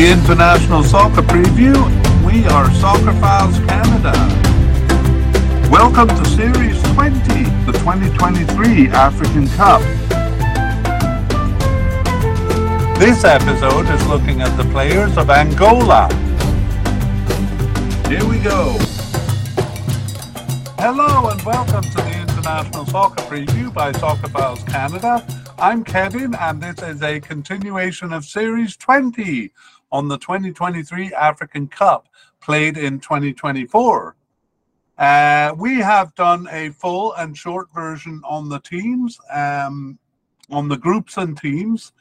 the International Soccer Preview. We are Soccerphiles Canada. Welcome to Series 20, the 2023 African Cup. This episode is looking at the players of Angola. Here we go. Hello and welcome to the International Soccer Preview by Soccerphiles Canada. I'm Kevin, and this is a continuation of Series 20 on the 2023 African Cup played in 2024. Uh, we have done a full and short version on the teams, um, on the groups and teams,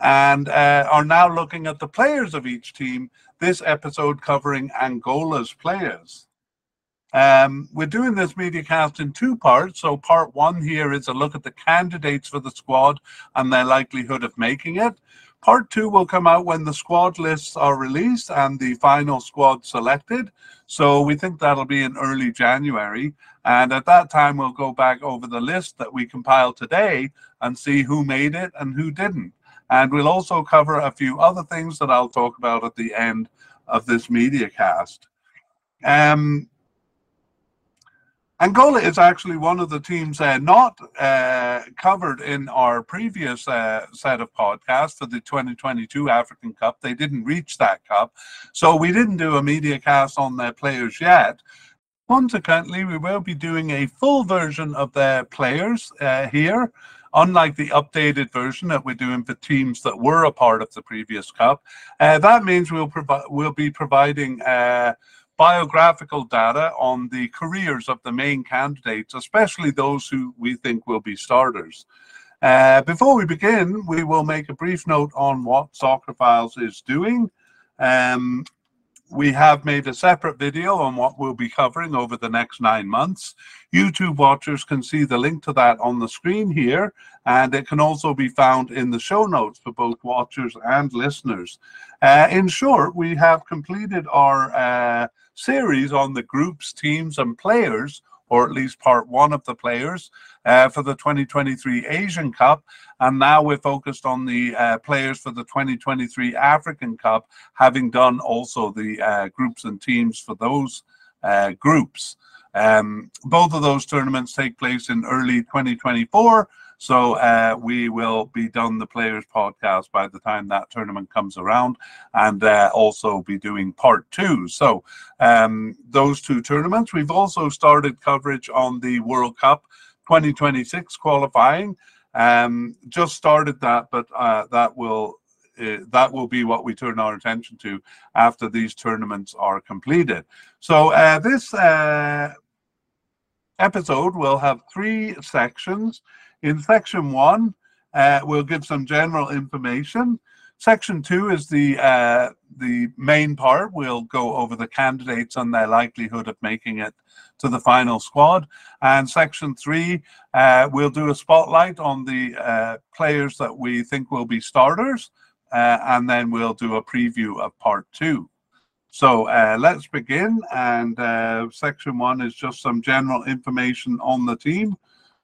and uh, are now looking at the players of each team. This episode covering Angola's players. Um, we're doing this media cast in two parts. So, part one here is a look at the candidates for the squad and their likelihood of making it. Part two will come out when the squad lists are released and the final squad selected. So, we think that'll be in early January. And at that time, we'll go back over the list that we compiled today and see who made it and who didn't. And we'll also cover a few other things that I'll talk about at the end of this media cast. Um, Angola is actually one of the teams uh, not uh, covered in our previous uh, set of podcasts for the 2022 African Cup. They didn't reach that cup. So we didn't do a media cast on their players yet. Consequently, we will be doing a full version of their players uh, here, unlike the updated version that we're doing for teams that were a part of the previous cup. Uh, that means we'll, provi- we'll be providing uh, biographical data on the careers of the main candidates, especially those who we think will be starters. Uh, before we begin, we will make a brief note on what Soccerphiles is doing. Um, we have made a separate video on what we'll be covering over the next nine months. YouTube watchers can see the link to that on the screen here, and it can also be found in the show notes for both watchers and listeners. Uh, in short, we have completed our uh, series on the groups, teams, and players, or at least part one of the players uh, for the 2023 Asian Cup. And now we're focused on the uh, players for the 2023 African Cup, having done also the uh, groups and teams for those uh, groups. Um, both of those tournaments take place in early 2024. So uh, we will be done the Players podcast by the time that tournament comes around, and uh, also be doing part two. So um, those two tournaments. We've also started coverage on the World Cup 2026 qualifying. Um, just started that, but uh, that will uh, that will be what we turn our attention to after these tournaments are completed. So uh, this uh, episode will have three sections. In section one, uh, we'll give some general information. Section two is the uh, the main part. We'll go over the candidates and their likelihood of making it to the final squad. And section three, uh, we'll do a spotlight on the uh, players that we think will be starters, uh, and then we'll do a preview of part two. So uh, let's begin. And uh, section one is just some general information on the team.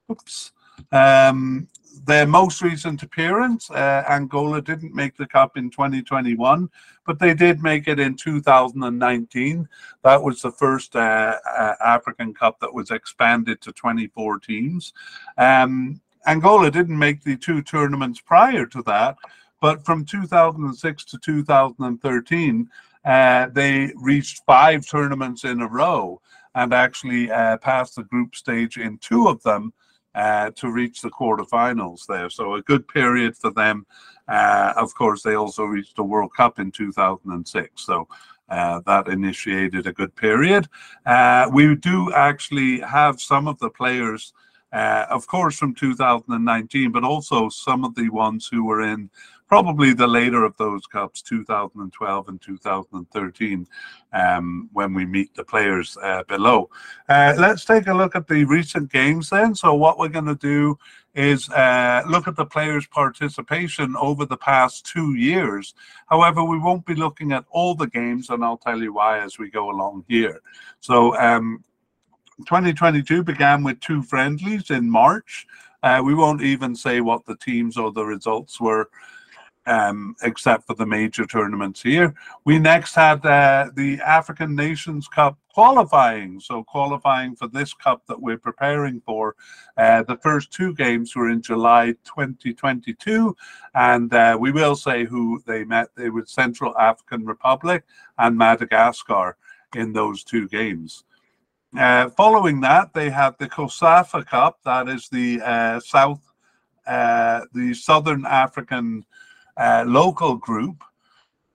Oops. Um, their most recent appearance, uh, Angola didn't make the cup in 2021, but they did make it in 2019. That was the first uh, uh, African Cup that was expanded to 24 teams. Um, Angola didn't make the two tournaments prior to that, but from 2006 to 2013, uh, they reached five tournaments in a row and actually uh, passed the group stage in two of them uh, to reach the quarterfinals there. So a good period for them. Uh, of course, they also reached the World Cup in 2006. So uh, that initiated a good period. Uh, we do actually have some of the players, uh, of course, from 2019, but also some of the ones who were in probably the later of those cups, 2012 and 2013, um, when we meet the players uh, below. Uh, let's take a look at the recent games then. So, what we're going to do is uh, look at the players' participation over the past two years. However, we won't be looking at all the games, and I'll tell you why as we go along here. So, um, 2022 began with two friendlies in March. Uh, we won't even say what the teams or the results were um, except for the major tournaments here. We next had uh, the African Nations Cup qualifying. So, qualifying for this cup that we're preparing for. Uh, the first two games were in July 2022, and uh, we will say who they met. They were Central African Republic and Madagascar in those two games. Uh, following that, they had the COSAFA Cup, that is the uh, South, uh, the Southern African local group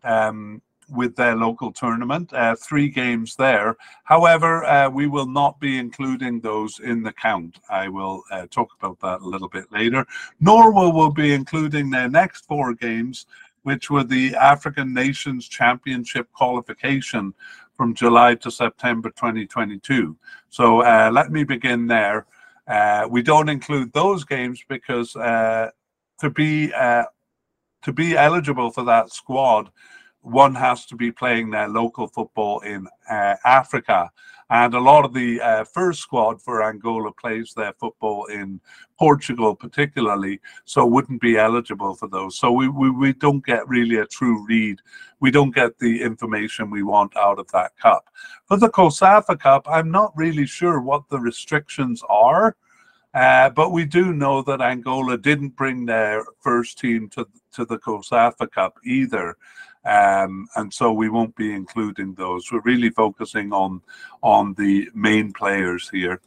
um, with their local tournament, uh, three games there. However, uh, we will not be including those in the count. I will uh, talk about that a little bit later. Nor will we be including their next four games, which were the African Nations Championship qualification from July to September 2022. So uh, let me begin there. Uh, we don't include those games because uh, to be to be eligible for that squad, one has to be playing their local football in uh, Africa. And a lot of the uh, first squad for Angola plays their football in Portugal, particularly, so wouldn't be eligible for those. So we, we, we don't get really a true read. We don't get the information we want out of that cup. For the COSAFA Cup, I'm not really sure what the restrictions are. Uh, but we do know that Angola didn't bring their first team to to the COSAFA Cup either. Um, and so we won't be including those. We're really focusing on on the main players here.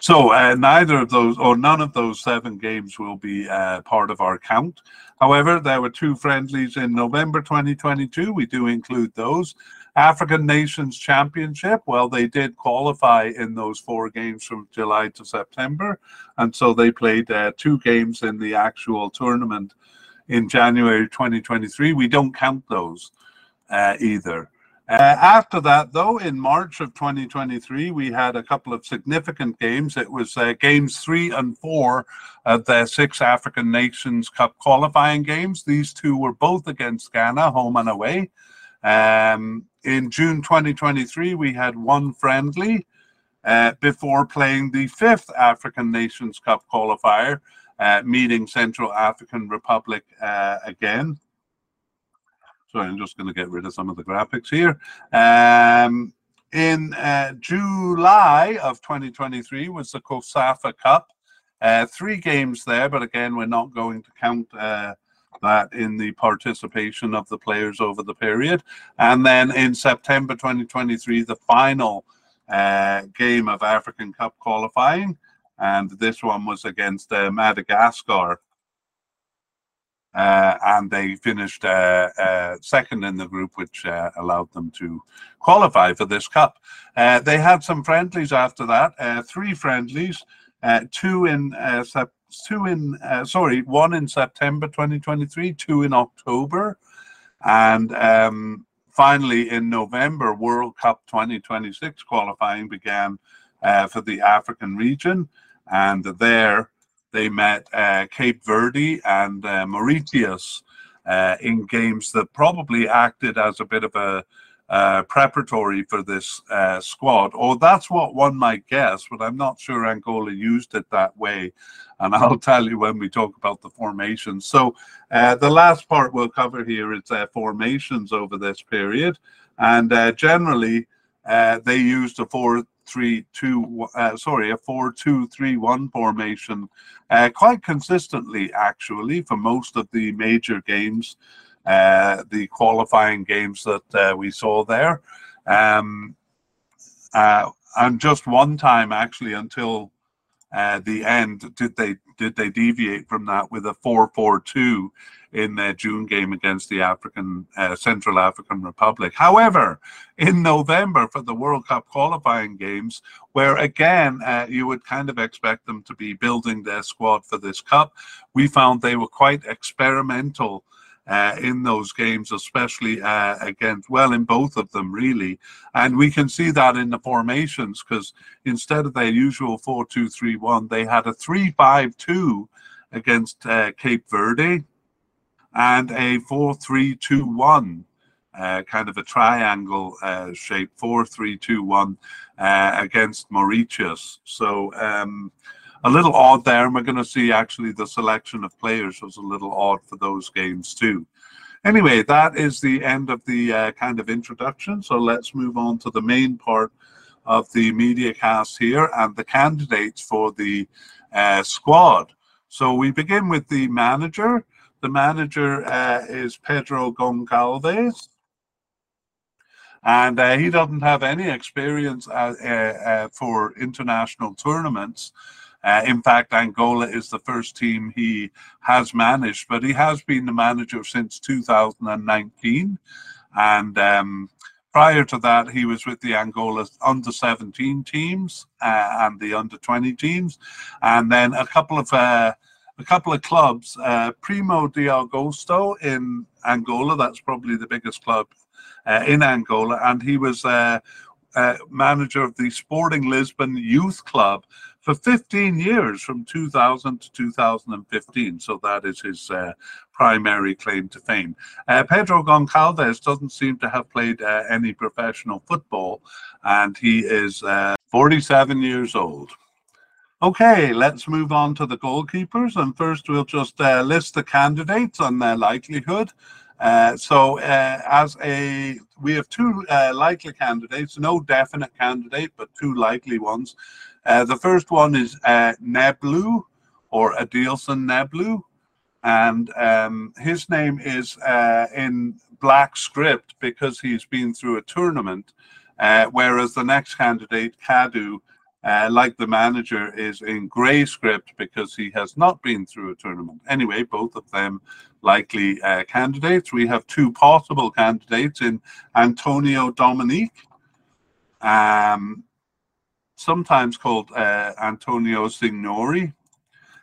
So uh, neither of those or none of those seven games will be uh, part of our count. However, there were two friendlies in November 2022. We do include those. African Nations Championship, well, they did qualify in those four games from July to September. And so they played uh, two games in the actual tournament in January 2023. We don't count those uh, either. Uh, after that, though, in March of 2023, we had a couple of significant games. It was uh, games three and four of the six African Nations Cup qualifying games. These two were both against Ghana, home and away. Um, in June 2023, we had one friendly uh, before playing the fifth African Nations Cup qualifier, uh, meeting Central African Republic uh, again. Sorry, I'm just going to get rid of some of the graphics here. Um, in uh, July of 2023 was the COSAFA Cup. Uh, three games there, but again, we're not going to count uh, that in the participation of the players over the period. And then in September 2023, the final uh, game of African Cup qualifying. And this one was against uh, Madagascar. Uh, and they finished uh, uh, second in the group, which uh, allowed them to qualify for this cup. they had some friendlies after that, three friendlies, two in September two in uh, sorry one in september 2023 two in october and um, finally in november world cup 2026 qualifying began uh, for the african region and there they met uh, cape verde and uh, mauritius uh, in games that probably acted as a bit of a uh, preparatory for this uh, squad, or that's what one might guess, but I'm not sure Angola used it that way. And I'll tell you when we talk about the formations. So uh, the last part we'll cover here is uh, formations over this period. And uh, generally, uh, they used a four three two uh, sorry a four two three one formation uh, quite consistently actually for most of the major games the qualifying games that uh, we saw there. Um, uh, and just one time, actually, until uh, the end, did they did they deviate from that with a four-four-two in the June game against the African uh, Central African Republic. However, in November for the World Cup qualifying games, where again uh, you would kind of expect them to be building their squad for this cup, we found they were quite experimental uh, in those games, especially uh, against, well, in both of them, really. And we can see that in the formations because instead of their usual 4 2 3 1, they had a 3 5 2 against uh, Cape Verde and a 4 3 2 1. Uh, kind of a triangle uh, shape, four, three, two, one, uh, against Mauritius. So um, a little odd there. And we're going to see actually the selection of players was a little odd for those games too. Anyway, that is the end of the uh, kind of introduction. So let's move on to the main part of the media cast here and the candidates for the uh, squad. So we begin with the manager. The manager uh, is Pedro Goncalves. And uh, he doesn't have any experience uh, uh, uh, for international tournaments. In fact, Angola is the first team he has managed, but he has been the manager since 2019. And um, prior to that, he was with the Angola under 17 teams uh, and the under 20 teams, and then a couple of uh, a couple of clubs, uh, Primo de Agosto in Angola. That's probably the biggest club uh, in Angola, and he was uh, uh, manager of the Sporting Lisbon Youth Club for 15 years, from 2000 to 2015. So that is his uh, primary claim to fame. Uh, Pedro Goncalves doesn't seem to have played any professional football, and he is 47 years old. Okay, let's move on to the goalkeepers. And first, we'll just uh, list the candidates and their likelihood. Uh, so, uh, as a, we have two uh, likely candidates, no definite candidate, but two likely ones. Uh, the first one is uh, Neblu or Adilson Neblu. And um, his name is in black script because he's been through a tournament. whereas the next candidate, Kadu, uh, like the manager is in grey script because he has not been through a tournament. Anyway, both of them likely uh, candidates. We have two possible candidates in Antonio Dominique, um, sometimes called uh, Antonio Signori,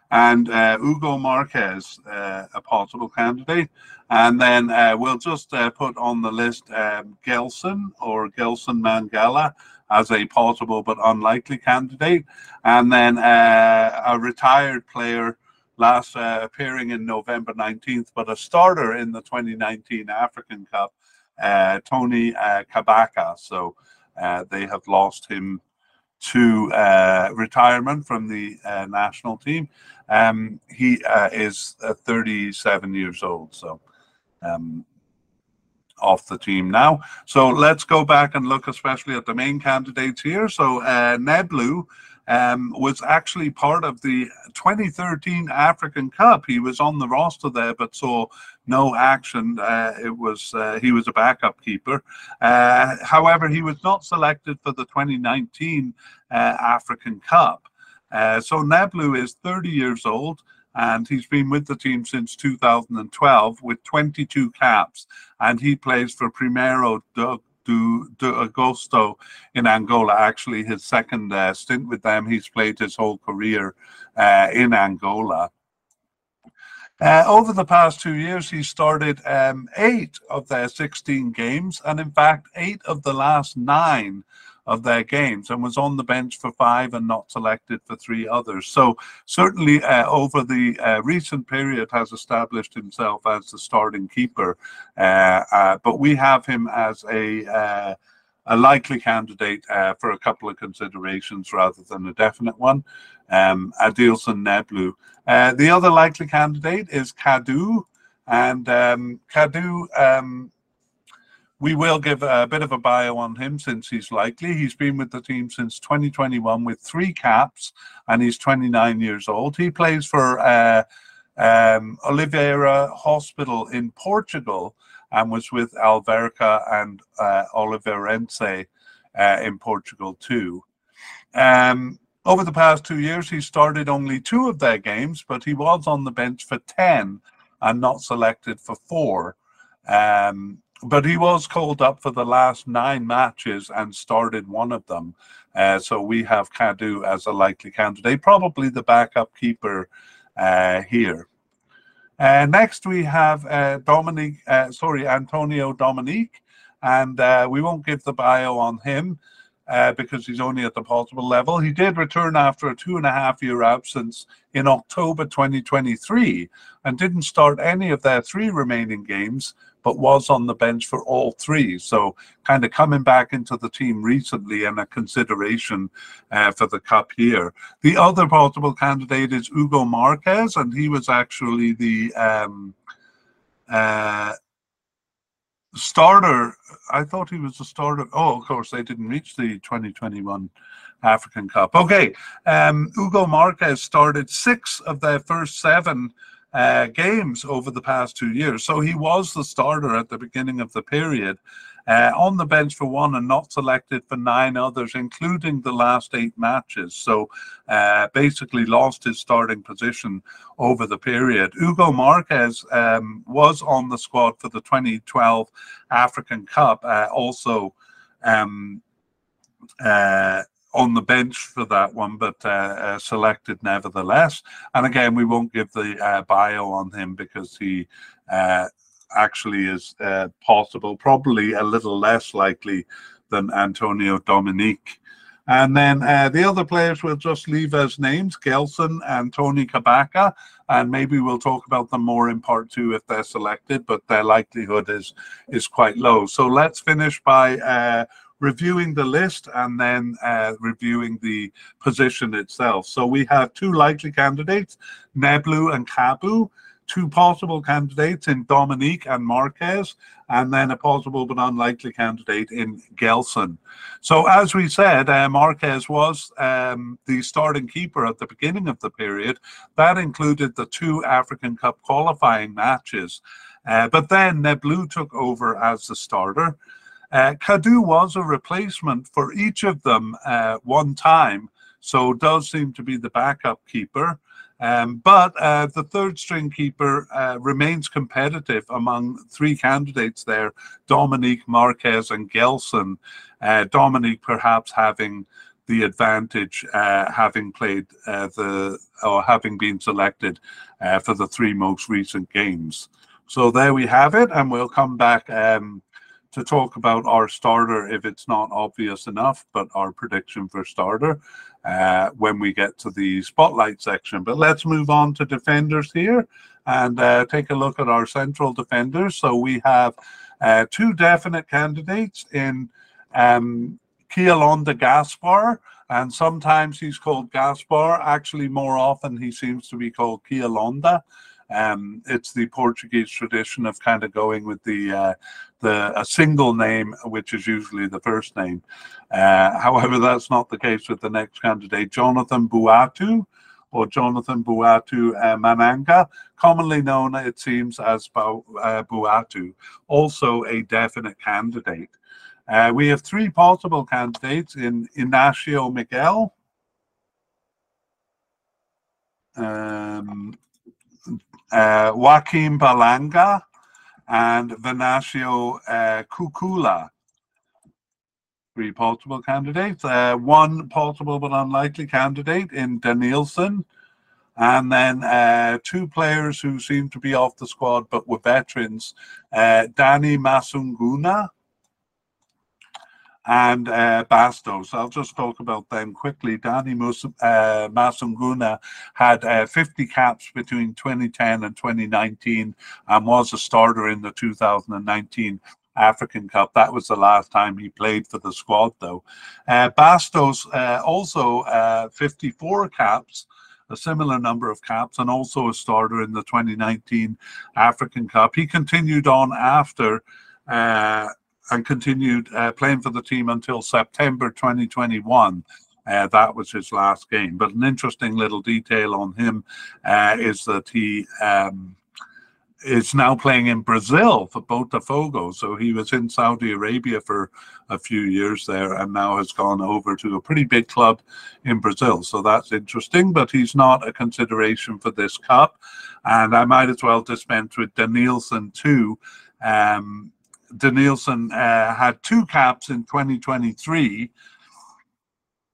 and uh, Hugo Marques, uh, a possible candidate. And then uh, we'll just put on the list um, Gelson or Gelson Mangala as a possible but unlikely candidate. And then uh, a retired player last uh, appearing in November 19th, but a starter in the 2019 African Cup, uh, Tony uh, Cabaça. So uh, they have lost him to uh, retirement from the national team. Um, he is 37 years old. So um, off the team now. So let's go back and look especially at the main candidates here. So uh, Neblu um, was actually part of the 2013 African Cup. He was on the roster there, but saw no action. Uh, it was uh, he was a backup keeper. Uh, however, he was not selected for the 2019 uh, African Cup. Uh, so Neblu is 30 years old and he's been with the team since 2012 with 22 caps, and he plays for Primeiro do, do, do Agosto in Angola. Actually, his second uh, stint with them, he's played his whole career uh, in Angola. Uh, over the past two years, he started um, eight of their 16 games, and in fact, eight of the last nine of their games and was on the bench for five and not selected for three others. So certainly uh, over the uh, recent period has established himself as the starting keeper. Uh, uh but we have him as a uh, a likely candidate uh, for a couple of considerations rather than a definite one. Um, Adilson Neblu. the other likely candidate is Kadu, and um, um, we will give a bit of a bio on him since he's likely. He's been with the team since 2021 with three caps, and he's 29 years old. He plays for uh, um, Oliveira Hospital in Portugal and was with Alverca and uh, Oliveirense uh, in Portugal too. Um, over the past two years, he started only two of their games, but he was on the bench for 10 and not selected for four. Um, but he was called up for the last nine matches and started one of them. Uh, so we have Kadu as a likely candidate, probably the backup keeper uh, here. Uh, next, we have uh, Dominique, uh, sorry, Antonio Dominique, and uh, we won't give the bio on him because he's only at the possible level. He did return after a two and a half year absence in October 2023 and didn't start any of their three remaining games but was on the bench for all three. So kind of coming back into the team recently and a consideration uh, for the cup here. The other possible candidate is Hugo Marques, and he was actually the um, uh, starter. I thought he was the starter. Oh, of course, they didn't reach the 2021 African Cup. Okay, um, Hugo Marques started six of their first seven uh, games over the past two years. So he was the starter at the beginning of the period, uh, on the bench for one and not selected for nine others, including the last eight matches. So uh, basically lost his starting position over the period. Hugo Marques um, was on the squad for the 2012 African Cup, uh, also. Um, uh, on the bench for that one, but uh, uh, selected nevertheless. And again, we won't give the uh, bio on him because he uh, actually is uh, possible, probably a little less likely than Antonio Dominique. And then uh, the other players we'll just leave as names, Gelson and Tony Cabaça, and maybe we'll talk about them more in part two if they're selected, but their likelihood is is quite low. So let's finish by uh, reviewing the list and then uh, reviewing the position itself. So we have two likely candidates, Neblu and Kadu, two possible candidates in Dominique and Marques, and then a possible but unlikely candidate in Gelson. So as we said, uh, Marques was um, the starting keeper at the beginning of the period. That included the two African Cup qualifying matches. Uh, but then Neblu took over as the starter. Uh, Kadu was a replacement for each of them uh, one time, so does seem to be the backup keeper. Um, but uh, the third string keeper uh, remains competitive among three candidates there Dominique, Marques, and Gelson. Uh, Dominique perhaps having the advantage, uh, having played uh, the or having been selected uh, for the three most recent games. So there we have it, and we'll come back. Um, to talk about our starter if it's not obvious enough, but our prediction for starter uh, when we get to the spotlight section. But let's move on to defenders here and uh, take a look at our central defenders. So we have uh, two definite candidates in um, Gaspar, and sometimes he's called Gaspar. Actually, more often he seems to be called Kialonda. Um, it's the Portuguese tradition of kind of going with the uh, the a single name, which is usually the first name. Uh, however, that's not the case with the next candidate, Jonathan Buatu, or Jonathan Buatu uh, Mananga, commonly known, it seems, as Bu- uh, Buatu, also a definite candidate. Uh, we have three possible candidates in Inacio Miguel. Um, uh, Joaquim Balanga and Venancio uh, Kukula. Three possible candidates. Uh, one possible but unlikely candidate in Danielson. And then uh, two players who seem to be off the squad but were veterans uh, Danny Masunguna and uh, Bastos. I'll just talk about them quickly. Danny Mus- uh, Masunguna had uh, 50 caps between 2010 and 2019 and was a starter in the 2019 African Cup. That was the last time he played for the squad, though. Uh, Bastos uh, also uh, 54 caps a similar number of caps and also a starter in the 2019 African Cup. He continued on after and continued uh, playing for the team until September 2021. Uh, that was his last game. But an interesting little detail on him uh, is that he um, is now playing in Brazil for Botafogo. So he was in Saudi Arabia for a few years there and now has gone over to a pretty big club in Brazil. So that's interesting, but he's not a consideration for this cup. And I might as well dispense with Danielson too. Um, Danielson uh, had two caps in 2023.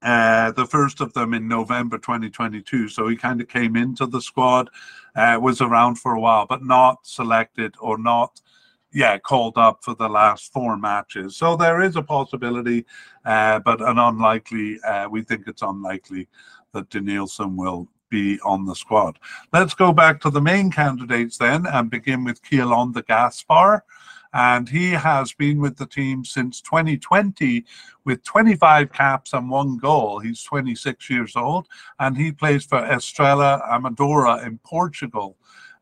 Uh, the first of them in November 2022. So he kind of came into the squad, uh, was around for a while, but not selected or not, yeah, called up for the last four matches. So there is a possibility, uh, but an unlikely, uh, we think it's unlikely that Danielson will be on the squad. Let's go back to the main candidates then and begin with Kialonda Gaspar. And he has been with the team since 2020 with 25 caps and one goal. He's 26 years old, and he plays for Estrela Amadora in Portugal.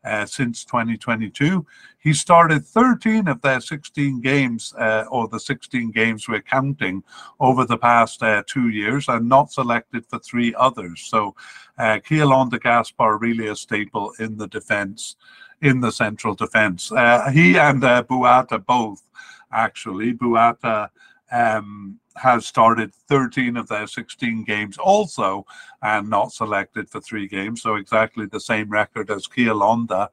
Uh, since 2022. He started 13 of their 16 games, uh, or the 16 games we're counting, over the past uh, two years and not selected for three others. So uh, de Gaspar really a staple in the defense, in the central defense. Uh, he and uh, Buatu both, actually. Buatu um, has started 13 of their 16 games also and not selected for three games. So exactly the same record as Kialonda.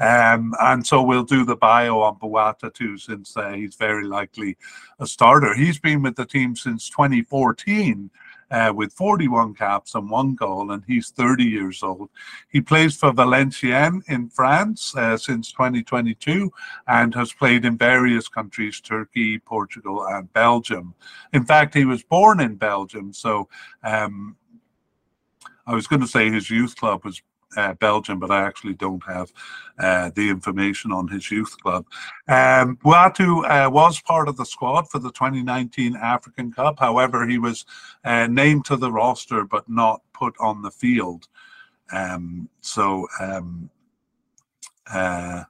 Um, and so we'll do the bio on Buatu too, since uh, he's very likely a starter. He's been with the team since 2014 uh, with 41 caps and one goal, and he's 30 years old. He plays for Valenciennes in France uh, since 2022 and has played in various countries Turkey, Portugal, and Belgium. In fact, he was born in Belgium, so um, I was going to say his youth club was uh, Belgium, but I actually don't have uh, the information on his youth club. Um, Buatu uh, was part of the squad for the 2019 African Cup. However, he was uh, named to the roster but not put on the field. Um, so, um, uh,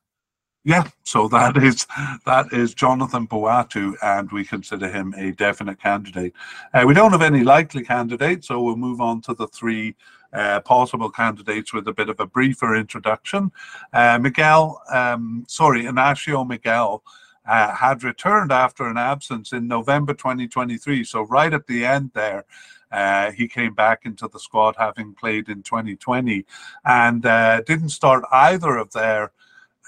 yeah, so that is that is Jonathan Buatu, and we consider him a definite candidate. Uh, we don't have any likely candidates, so we'll move on to the three uh, possible candidates with a bit of a briefer introduction. Uh, Miguel, um, sorry, Inacio Miguel uh, had returned after an absence in November 2023. So right at the end there, uh, he came back into the squad having played in 2020 and uh, didn't start either of their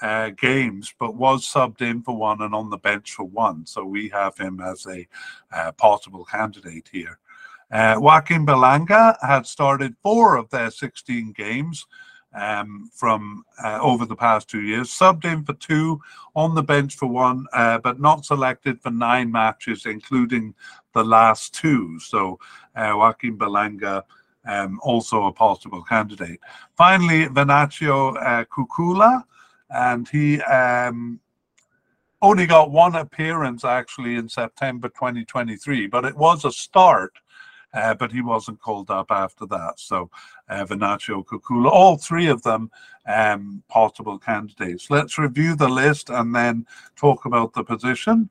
uh, games, but was subbed in for one and on the bench for one. So we have him as a uh, possible candidate here. Uh, Joaquin Belanga had started four of their 16 games um, from uh, over the past two years, subbed in for two, on the bench for one, uh, but not selected for nine matches, including the last two. So uh, Joaquin Belanga. Um, also a possible candidate. Finally, Venancio uh, Kukula, and he um, only got one appearance actually in September 2023, but it was a start uh, but he wasn't called up after that. So uh, Venancio Kukula, all three of them um, possible candidates. Let's review the list and then talk about the position.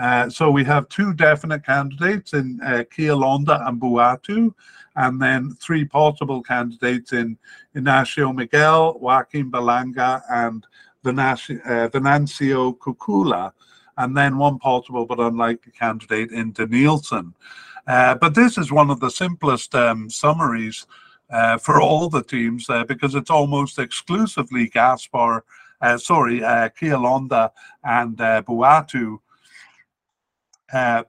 Uh, so we have two definite candidates in uh, Kialonda and Buatu, and then three possible candidates in Inacio Miguel, Joaquin Balanga, and Venancio, uh, Venancio Kukula, and then one possible but unlikely candidate in Denilson. Uh, but this is one of the simplest um, summaries uh, for all the teams uh, because it's almost exclusively Gaspar, uh, sorry, uh, Kialonda and Buatu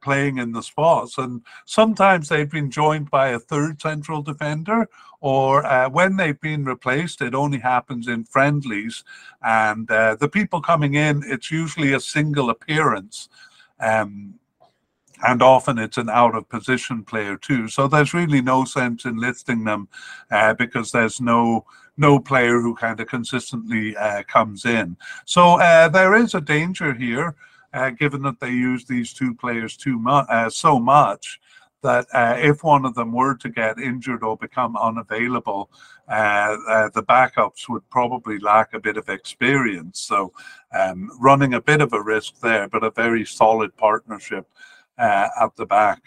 playing in the spots. And sometimes they've been joined by a third central defender, or when they've been replaced, it only happens in friendlies. And the people coming in, it's usually a single appearance. Um, and often it's an out of position player too. So there's really no sense in listing them uh, because there's no no player who kind of consistently uh, comes in. So uh, there is a danger here, uh, given that they use these two players too much, uh, so much that uh, if one of them were to get injured or become unavailable, the backups would probably lack a bit of experience. So um, running a bit of a risk there, but a very solid partnership uh, at the back.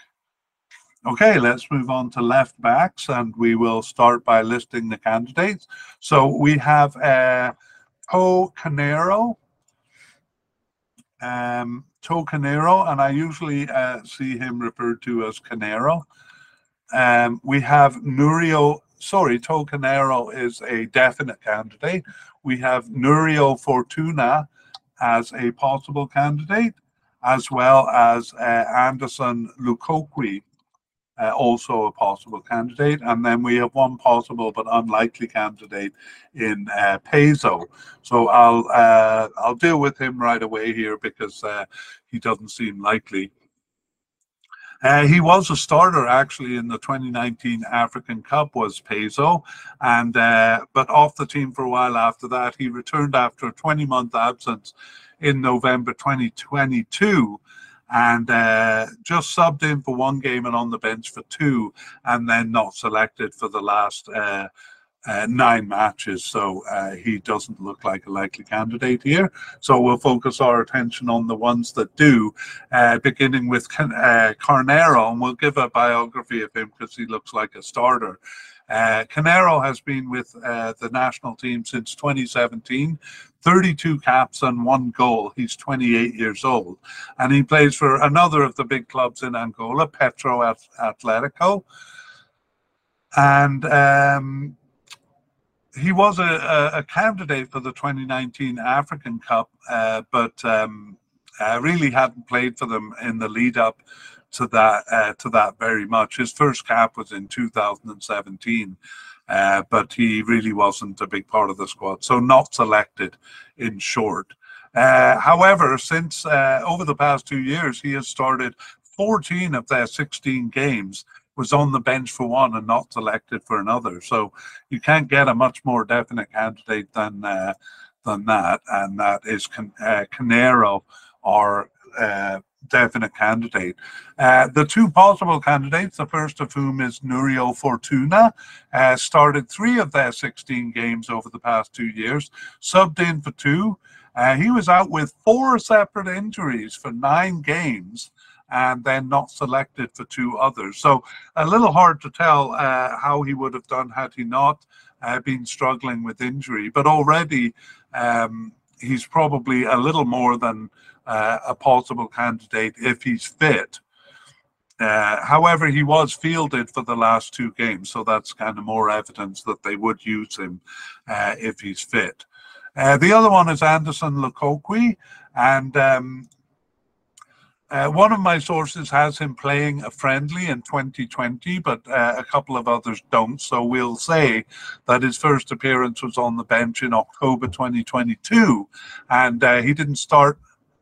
Okay, let's move on to left backs and we will start by listing the candidates. So we have uh, To Carneiro, um, To Carneiro, and I usually uh, see him referred to as Carneiro. Um, we have Nurio, sorry, To Carneiro is a definite candidate. We have Nurio Fortuna as a possible candidate as well as uh, Anderson Lukoki, uh, also a possible candidate. And then we have one possible but unlikely candidate in uh, Peso. So I'll uh, I'll deal with him right away here because he doesn't seem likely. Uh, he was a starter actually in the 2019 African Cup was Peso, and uh, but off the team for a while after that. He returned after a 20 month absence in November 2022 and uh, just subbed in for one game and on the bench for two, and then not selected for the last uh, uh, nine matches. So uh, he doesn't look like a likely candidate here. So we'll focus our attention on the ones that do, uh, beginning with uh, Carneiro, and we'll give a biography of him because he looks like a starter. Uh, Carneiro has been with uh, the national team since 2017, 32 caps and one goal. He's 28 years old, and he plays for another of the big clubs in Angola, Petro Atletico. And um, he was a, a, candidate for the 2019 African Cup, uh, but um, uh, really hadn't played for them in the lead up to that uh, to that very much. His first cap was in 2017, uh, but he really wasn't a big part of the squad, so not selected. In short, uh, however, since uh, over the past two years, he has started 14 of their 16 games was on the bench for one and not selected for another. So you can't get a much more definite candidate than uh, than that, and that is Can- uh, Carneiro or uh, definite candidate. Uh, the two possible candidates, the first of whom is Nurio Fortuna, uh, started three of their 16 games over the past two years, subbed in for two. Uh, he was out with four separate injuries for nine games and then not selected for two others. So a little hard to tell uh, how he would have done had he not uh, been struggling with injury. But already um, he's probably a little more than uh, a possible candidate if he's fit. Uh, however, he was fielded for the last two games, so that's kind of more evidence that they would use him uh, if he's fit. Uh, the other one is Anderson Lukoki, and um, uh, one of my sources has him playing a friendly in 2020, but uh, a couple of others don't. So we'll say that his first appearance was on the bench in October 2022, and uh, he didn't start.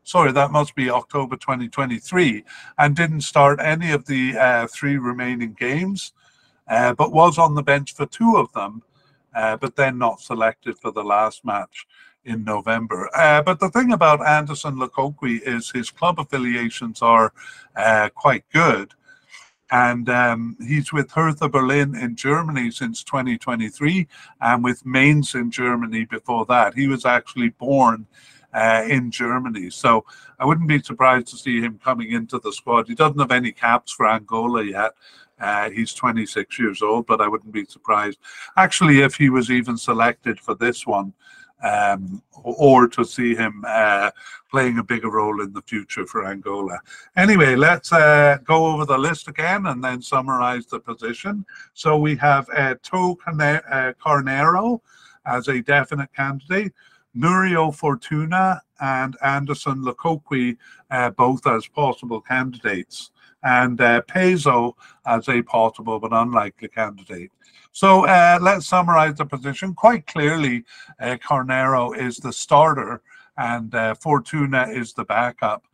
Sorry, that must be October 2023, and didn't start any of the uh, three remaining games, uh, but was on the bench for two of them, uh, but then not selected for the last match in November. Uh, but the thing about Anderson Lukoki is his club affiliations are uh, quite good. And um, he's with Hertha Berlin in Germany since 2023 and with Mainz in Germany before that. He was actually born uh, in Germany. So I wouldn't be surprised to see him coming into the squad. He doesn't have any caps for Angola yet. Uh, he's 26 years old, but I wouldn't be surprised. Actually, if he was even selected for this one, um, or to see him uh, playing a bigger role in the future for Angola. Anyway, let's uh, go over the list again and then summarize the position. So we have uh, To uh, Carneiro as a definite candidate, Nurio Fortuna and Anderson Lukoki uh, both as possible candidates, and uh, Pezo as a possible but unlikely candidate. So uh, let's summarize the position. Quite clearly, uh, Carneiro is the starter and uh, Fortuna is the backup.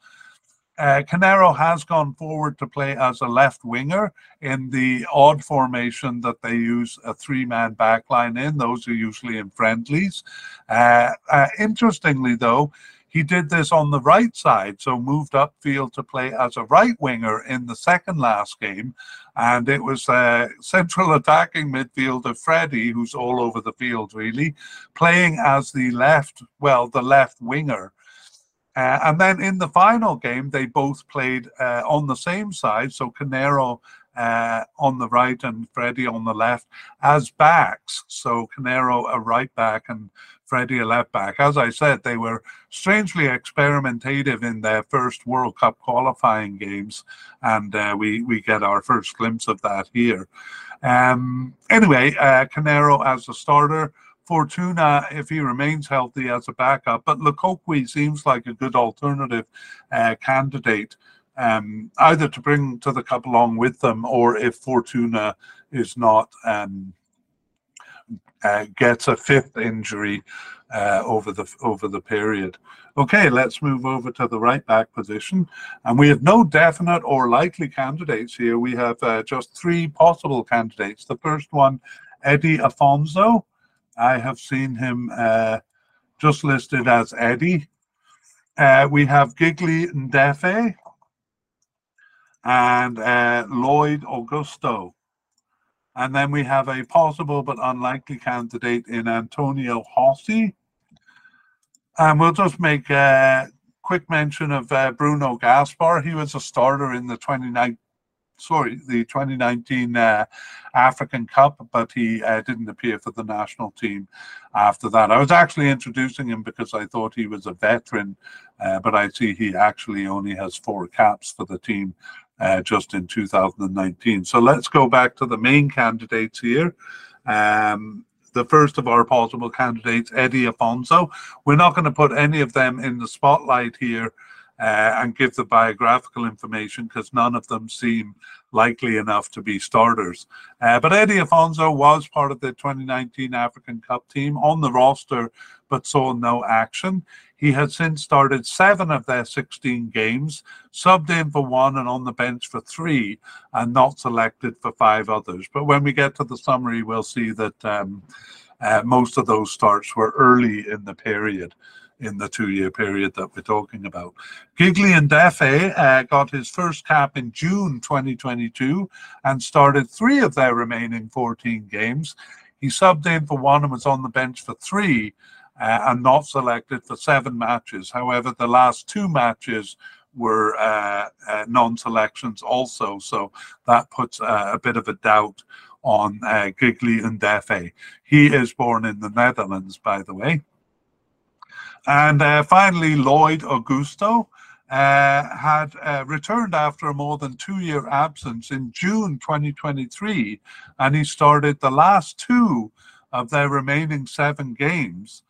Uh, Carneiro has gone forward to play as a left winger in the odd formation that they use a three man backline in. Those are usually in friendlies. Uh, uh, interestingly, though, he did this on the right side, so moved upfield to play as a right winger in the second last game. And it was uh, central attacking midfielder Freddie, who's all over the field really, playing as the left, well, the left winger. Uh, and then in the final game, they both played uh, on the same side. So Carneiro uh, on the right and Freddie on the left as backs. So Carneiro a right back and Freddie a left back. As I said, they were strangely experimentative in their first World Cup qualifying games, and uh, we we get our first glimpse of that here. Um, anyway, uh, Carneiro as a starter. Fortuna, if he remains healthy, as a backup, but Lukoki seems like a good alternative uh, candidate um, either to bring to the cup along with them or if Fortuna is not um, uh, gets a fifth injury uh, over the over the period. Okay, let's move over to the right back position, and we have no definite or likely candidates here. We have uh, just three possible candidates. The first one, Eddie Afonso. I have seen him uh, just listed as Eddie. Uh, we have Gigley Ndefe and uh, Lloyd Augusto. And then we have a possible but unlikely candidate in Antonio Rossi. And we'll just make a quick mention of uh, Bruno Gaspar. He was a starter in the 29, sorry, the 2019 uh, African Cup, but he uh, didn't appear for the national team after that. I was actually introducing him because I thought he was a veteran, uh, but I see he actually only has four caps for the team uh, just in 2019. So let's go back to the main candidates here. Um, the first of our possible candidates, Eddie Afonso. We're not going to put any of them in the spotlight here uh, and give the biographical information because none of them seem likely enough to be starters. Uh, but Eddie Afonso was part of the 2019 African Cup team on the roster, but saw no action. He has since started seven of their 16 games, subbed in for one and on the bench for three, and not selected for five others. But when we get to the summary, we'll see that um, uh, most of those starts were early in the period in the two-year period that we're talking about. Gigli Ndefe uh, got his first cap in June 2022 and started three of their remaining 14 games. He subbed in for one and was on the bench for three, uh, and not selected for seven matches. However, the last two matches were uh, uh, non-selections also, so that puts uh, a bit of a doubt on uh, Gigli Ndefe. He is born in the Netherlands, by the way. And uh, finally, Lloyd Augusto. Uh, had uh, returned after a more than two year absence in June 2023, and he started the last two of their remaining seven games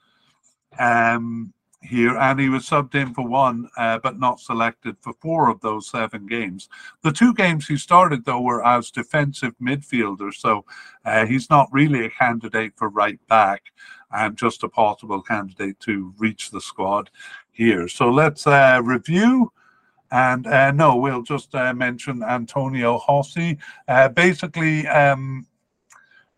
um, here, and he was subbed in for one, uh, but not selected for four of those seven games. The two games he started, though, were as defensive midfielder, so uh, he's not really a candidate for right back and just a possible candidate to reach the squad here. So let's uh, review. And uh, no, we'll just uh, mention Antonio Rossi. Uh, basically, um,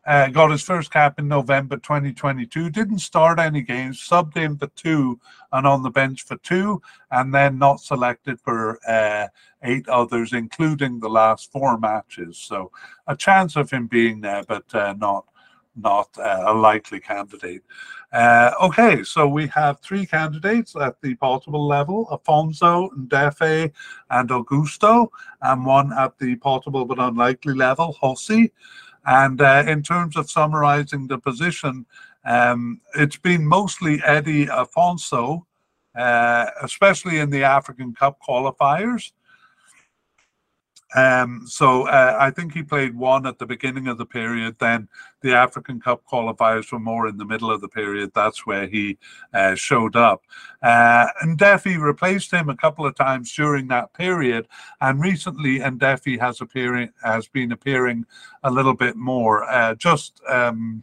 uh, got his first cap in November 2022. Didn't start any games, subbed in for two and on the bench for two, and then not selected for uh, eight others, including the last four matches. So a chance of him being there, but not not uh, a likely candidate. Uh, okay, so we have three candidates at the portable level, Afonso, Ndefe, and Augusto, and one at the portable but unlikely level, Hossi. And uh, in terms of summarizing the position, um, it's been mostly Eddie Afonso, uh, especially in the African Cup qualifiers. Um, so uh, I think he played one at the beginning of the period. Then the African Cup qualifiers were more in the middle of the period. That's where he uh, showed up. Uh, Ndefe replaced him a couple of times during that period, and recently and Ndefe has appearing has been appearing a little bit more. Uh, just um,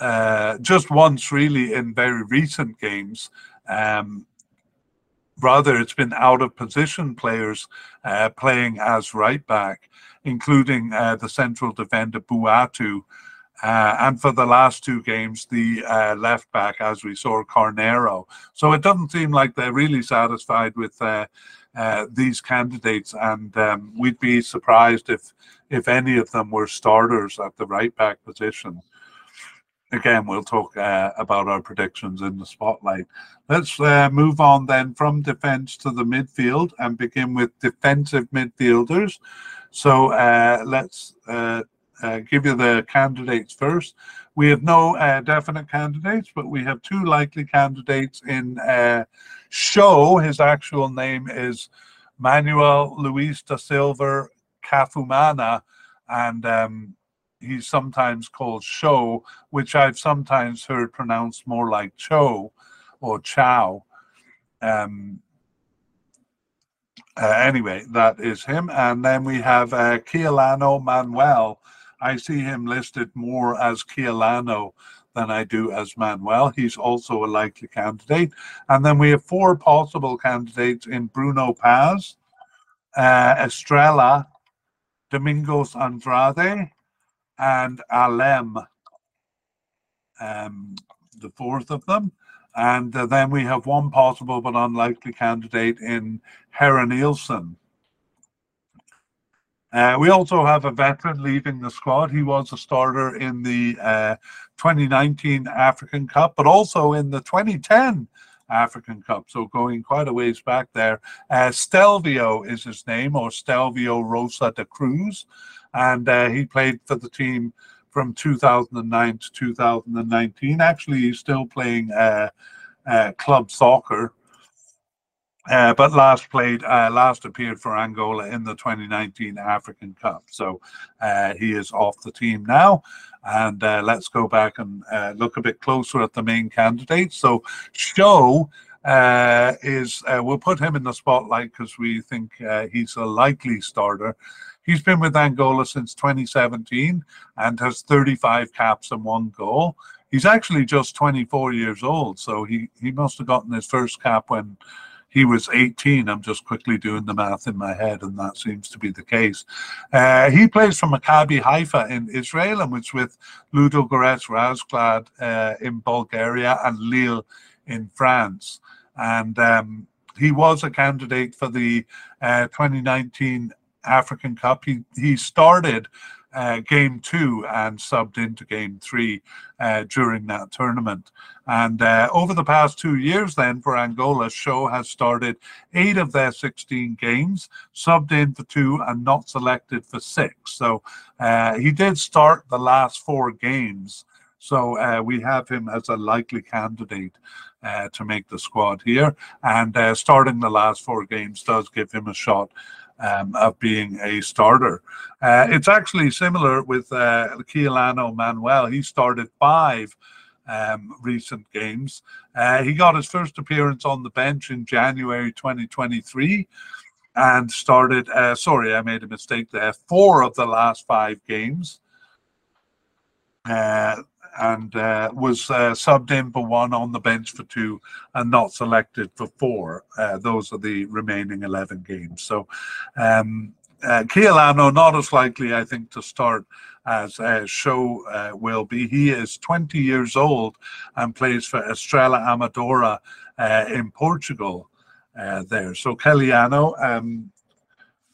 uh, just once, really, in very recent games. Um, Rather, it's been out of position players uh, playing as right back, including uh, the central defender Buatu. Uh, and for the last two games, the uh, left back, as we saw, Carneiro. So it doesn't seem like they're really satisfied with uh, uh, these candidates, and um, we'd be surprised if if any of them were starters at the right back position again, we'll talk uh, about our predictions in the spotlight. Let's uh, move on then from defense to the midfield and begin with defensive midfielders. So uh, let's uh, uh, give you the candidates first. We have no uh, definite candidates, but we have two likely candidates in Show. His actual name is Manuel Luis da Silva Cafumana, and um, he's sometimes called show, which I've sometimes heard pronounced more like cho or chow. Um, uh, anyway, that is him. And then we have uh, Keliano Manuel. I see him listed more as Keliano than I do as Manuel. He's also a likely candidate. And then we have four possible candidates in Bruno Paz, uh, Estrela, Domingos Andrade, and Alem, um, the fourth of them. And uh, then we have one possible but unlikely candidate in Herenilson. Uh, we also have a veteran leaving the squad. He was a starter in the uh, 2019 African Cup, but also in the 2010 African Cup. So going quite a ways back there. Uh, Stelvio is his name, or Stelvio Rosa da Cruz. And uh, he played for the team from 2009 to 2019. Actually, he's still playing uh, uh, club soccer. Uh, but last played, uh, last appeared for Angola in the 2019 African Cup. So he is off the team now. And uh, let's go back and uh, look a bit closer at the main candidates. So Show uh, is, we'll put him in the spotlight because we think he's a likely starter. He's been with Angola since 2017 and has 35 caps and one goal. He's actually just 24 years old, so he, he must have gotten his first cap when he was 18. I'm just quickly doing the math in my head, and that seems to be the case. Uh, he plays for Maccabi Haifa in Israel and was with Ludogorets Razgrad uh, in Bulgaria and Lille in France. And um, he was a candidate for the uh, 2019 African Cup. He, he started uh, game two and subbed into game three uh, during that tournament. And uh, over the past two years, then for Angola, Show has started eight of their 16 games, subbed in for two, and not selected for six. So uh, he did start the last four games. So uh, we have him as a likely candidate uh, to make the squad here. And starting the last four games does give him a shot um, of being a starter. Uh, it's actually similar with uh, Manuel. He started five um, recent games. Uh, he got his first appearance on the bench in January 2023 and started, uh, sorry, I made a mistake there, four of the last five games. Uh, and uh, was uh, subbed in for one, on the bench for two, and not selected for four. Uh, those are the remaining 11 games. So, um, uh, Keliano, not as likely, I think, to start as uh, Show uh, will be. He is 20 years old and plays for Estrela Amadora uh, in Portugal uh, there. So, Keliano, um,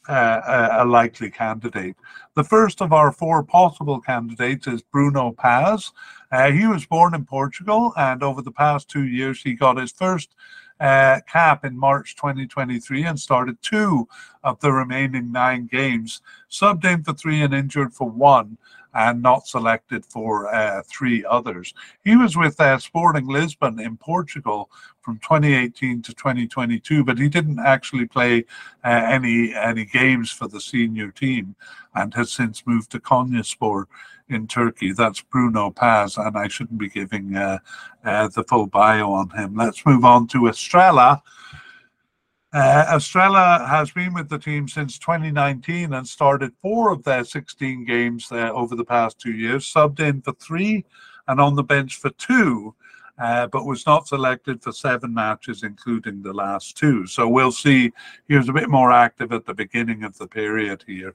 uh, a likely candidate. The first of our four possible candidates is Bruno Paz. Uh, he was born in Portugal, and over the past two years, he got his first uh, cap in March 2023 and started two of the remaining nine games, subbed in for three and injured for one and not selected for uh, three others. He was with uh, Sporting Lisbon in Portugal from 2018 to 2022, but he didn't actually play uh, any any games for the senior team, and has since moved to Konyaspor in Turkey. That's Bruno Paz, and I shouldn't be giving uh, uh, the full bio on him. Let's move on to Estrela. Uh, Estrela has been with the team since 2019 and started four of their 16 games over the past two years, subbed in for three and on the bench for two, uh, but was not selected for seven matches, including the last two. So we'll see. He was a bit more active at the beginning of the period here.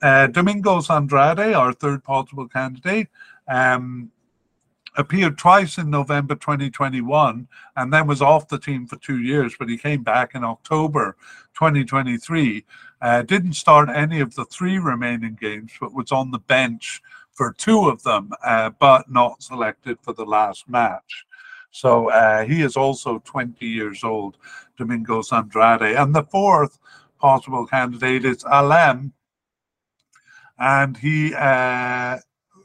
Uh, Domingos Andrade, our third possible candidate, um, appeared twice in November 2021 and then was off the team for two years, but he came back in October 2023. Uh, didn't start any of the three remaining games, but was on the bench for two of them, uh, but not selected for the last match. So uh, he is also 20 years old, Domingos Andrade. And the fourth possible candidate is Alem. And he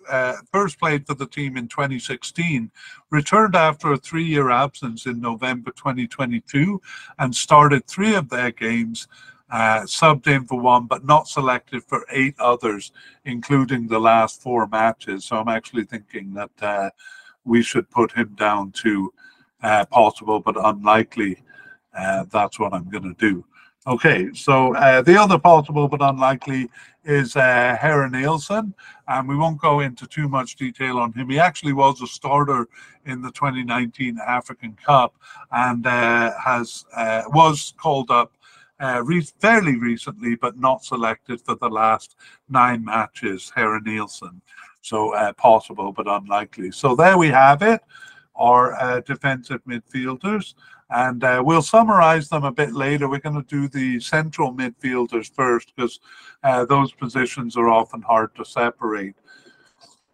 uh, first played for the team in 2016, returned after a three year absence in November 2022, and started three of their games. Uh, subbed in for one, but not selected for eight others, including the last four matches. So I'm actually thinking that uh, we should put him down to uh, possible but unlikely. Uh, that's what I'm going to do. Okay, so uh, the other possible but unlikely is uh, Herenilson, and we won't go into too much detail on him. He actually was a starter in the 2019 African Cup and uh, has uh, was called up uh, re- fairly recently, but not selected for the last nine matches. Herenilson, so uh, possible but unlikely. So there we have it our uh, defensive midfielders. And uh, we'll summarize them a bit later. We're going to do the central midfielders first because uh, those positions are often hard to separate.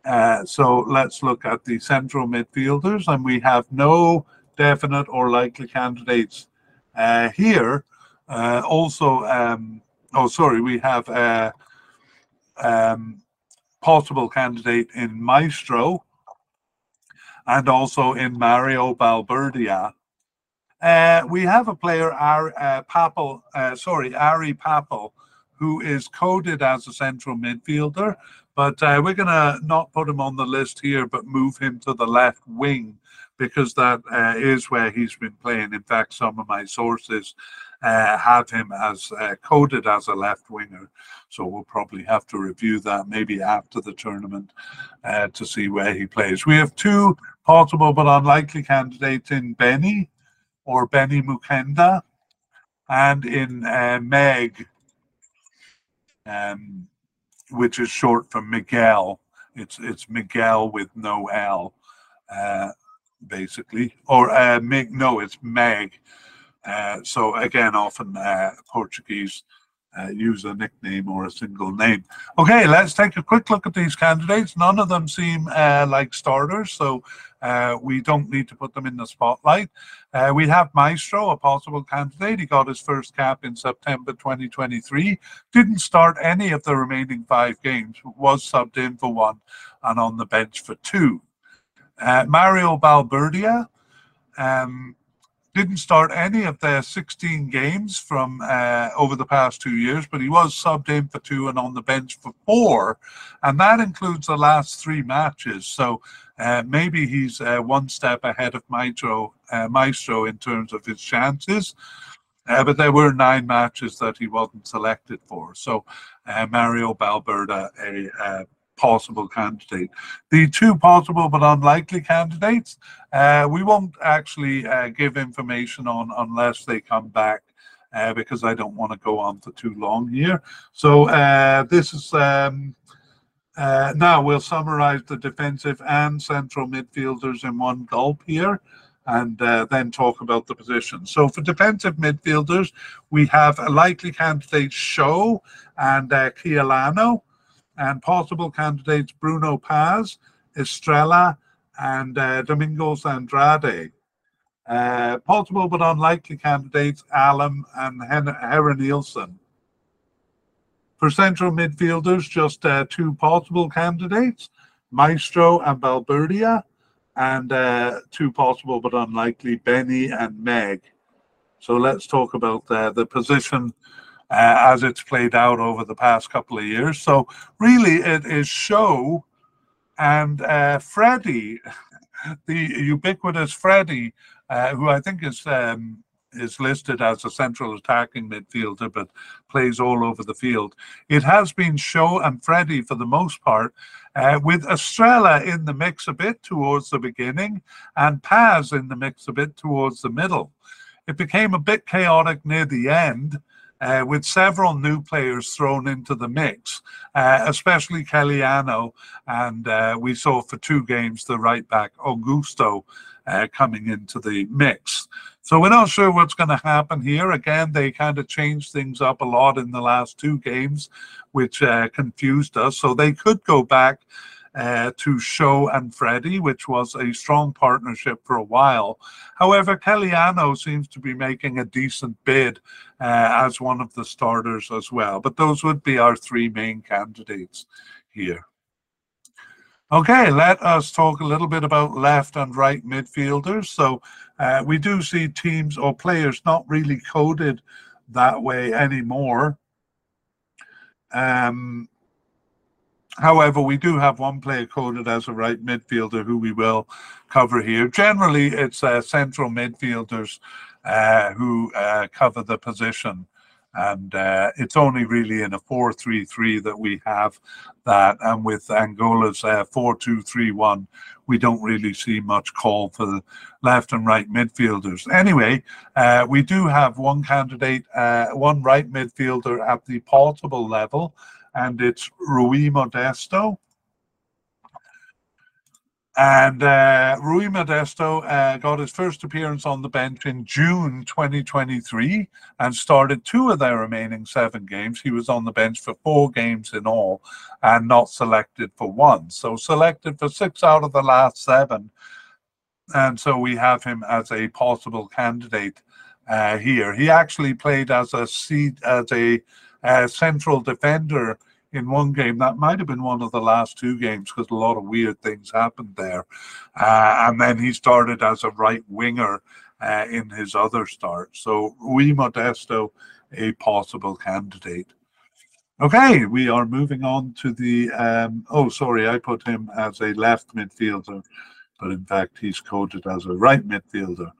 Uh, so let's look at the central midfielders, and we have no definite or likely candidates uh, here. Uh, also, um, oh, sorry, we have a um, possible candidate in Maestro and also in Mario Balbúrdia. Uh, we have a player, Ary, uh, Papel, uh, sorry, Ary Papel, who is coded as a central midfielder, but uh, we're going to not put him on the list here, but move him to the left wing because that uh, is where he's been playing. In fact, some of my sources uh, have him as coded as a left winger. So we'll probably have to review that maybe after the tournament to see where he plays. We have two possible but unlikely candidates in Beni or Beni Mukendi, and in uh, Meg, um, which is short for Miguel. It's it's Miguel with no L, uh, basically, or uh, Meg. No, it's Meg. Uh, so again, often uh, Portuguese uh, use a nickname or a single name. Okay, let's take a quick look at these candidates. None of them seem uh, like starters, so we don't need to put them in the spotlight. Uh, we have Maestro, a possible candidate. He got his first cap in September 2023. Didn't start any of the remaining five games, was subbed in for one and on the bench for two. Uh, Mario Balbúrdia, um, didn't start any of the 16 games from uh, over the past two years, but he was subbed in for two and on the bench for four, and that includes the last three matches. So uh, maybe he's uh, one step ahead of Maestro, uh, Maestro in terms of his chances. Uh, but there were nine matches that he wasn't selected for. So uh, Mario Balbúrdia, a possible candidate. The two possible but unlikely candidates, uh, we won't actually uh, give information on unless they come back. Uh, because I don't want to go on for too long here. So uh, this is um, uh, now we'll summarize the defensive and central midfielders in one gulp here and uh, then talk about the positions. So for defensive midfielders, we have a likely candidate Show and uh, and possible candidates Bruno Paz, Estrela, and uh, Domingos Andrade. Uh, possible but unlikely candidates Allen and Herenilson. For central midfielders, just uh, two possible candidates, Maestro and Balbúrdia, and uh, two possible but unlikely, Beni and Meg. So let's talk about uh, the position uh, as it's played out over the past couple of years. So really, it is Show and uh, Freddie, the ubiquitous Freddie, uh, who I think is um, is listed as a central attacking midfielder, but plays all over the field. It has been Show and Freddie for the most part, uh, with Estrela in the mix a bit towards the beginning and Paz in the mix a bit towards the middle. It became a bit chaotic near the end, uh, with several new players thrown into the mix, uh, especially Keliano. And uh, we saw for two games the right back Augusto uh, coming into the mix. So we're not sure what's going to happen here. Again, they kind of changed things up a lot in the last two games, which uh, confused us. So they could go back uh, to Show and Freddie, which was a strong partnership for a while. However, Keliano seems to be making a decent bid uh, as one of the starters as well. But those would be our three main candidates here. Okay, let us talk a little bit about left and right midfielders. So uh, we do see teams or players not really coded that way anymore. Um, However, we do have one player coded as a right midfielder who we will cover here. Generally, it's uh, central midfielders uh, who uh, cover the position. And uh, it's only really in a 4 3 3 that we have that. And with Angola's uh, 4 2 3 1, we don't really see much call for the left and right midfielders. Anyway, uh, we do have one candidate, one right midfielder at the portable level and it's Rui Modesto. And uh, Rui Modesto uh, got his first appearance on the bench in June 2023 and started two of their remaining seven games. He was on the bench for four games in all and not selected for one. So selected for six out of the last seven. And so we have him as a possible candidate uh, here. He actually played as a seed, as a uh, central defender in one game. That might have been one of the last two games because a lot of weird things happened there. Uh, and then he started as a right winger uh, in his other start. So Rui Modesto, a possible candidate. Okay, we are moving on to the. Um, oh, sorry, I put him as a left midfielder, but in fact, he's coded as a right midfielder.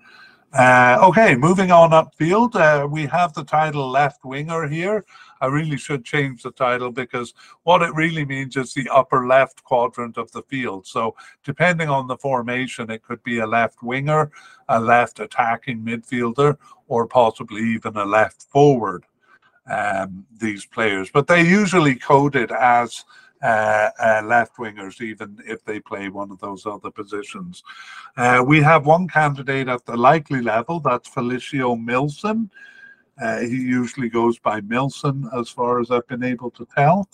Uh, okay, moving on upfield, uh, we have the title left winger here. I really should change the title because what it really means is the upper left quadrant of the field. So, depending on the formation, it could be a left winger, a left attacking midfielder, or possibly even a left forward. Um, these players, but they usually coded as uh, uh, left wingers, even if they play one of those other positions. Uh, we have one candidate at the likely level, that's Felicio Milson. Uh, he usually goes by Milson, as far as I've been able to tell.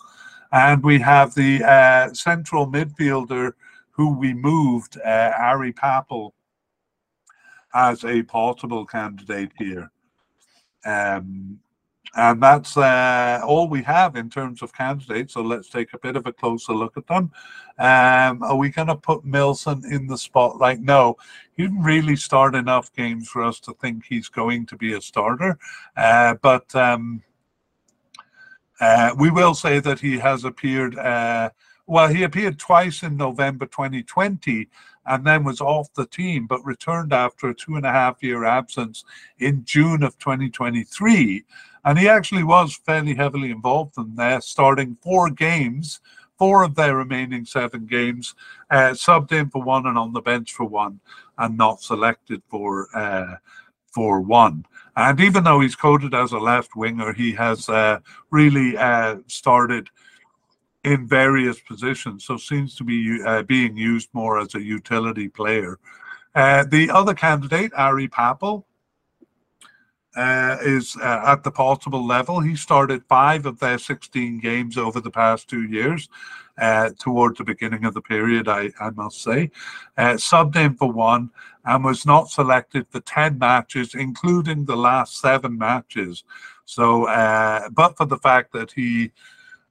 And we have the uh, central midfielder who we moved, uh, Ary Papel, as a possible candidate here. Um, and that's uh, all we have in terms of candidates. So let's take a bit of a closer look at them. Um, are we going to put Milson in the spotlight? No, he didn't really start enough games for us to think he's going to be a starter. Uh, but um, uh, we will say that he has appeared. Uh, well, he appeared twice in November 2020 and then was off the team, but returned after a two and a half year absence in June of 2023. And he actually was fairly heavily involved in there, starting four games, four of their remaining seven games, uh, subbed in for one and on the bench for one, and not selected for uh, for one. And even though he's coded as a left winger, he has uh, really uh, started in various positions, so seems to be uh, being used more as a utility player. Uh, the other candidate, Ary Papel, uh, is uh, at the possible level. He started five of their 16 games over the past two years, uh, towards the beginning of the period, I, I must say. Uh, subbed in for one and was not selected for 10 matches, including the last seven matches. So, uh, but for the fact that he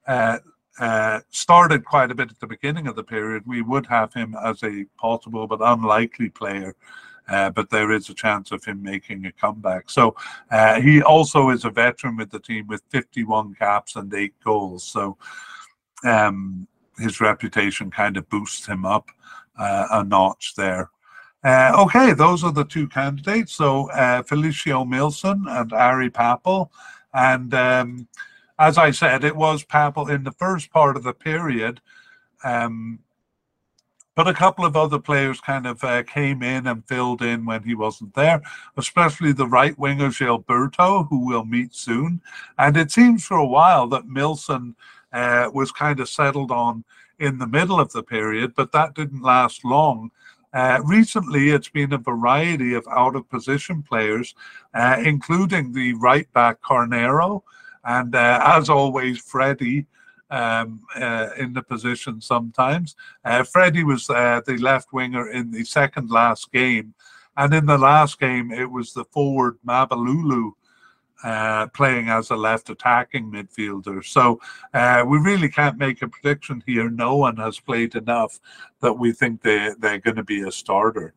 uh, started quite a bit at the beginning of the period, we would have him as a possible but unlikely player uh, but there is a chance of him making a comeback. So uh, he also is a veteran with the team with 51 caps and eight goals. So um, his reputation kind of boosts him up uh, a notch there. Uh, okay, those are the two candidates. So uh, Felicio Milson and Ary Papel. And um, as I said, it was Papel in the first part of the period. Um, but a couple of other players kind of uh, came in and filled in when he wasn't there, especially the right winger Gilberto, who we'll meet soon. And it seems for a while that Milson uh, was kind of settled on in the middle of the period, but that didn't last long. Uh, recently, it's been a variety of out of position players, uh, including the right back Carneiro, and uh, as always, Freddie um, uh, in the position sometimes. Uh, Freddie was uh, the left winger in the second last game. And in the last game, it was the forward Mabululu uh, playing as a left attacking midfielder. So uh, we really can't make a prediction here. No one has played enough that we think they, they're going to be a starter.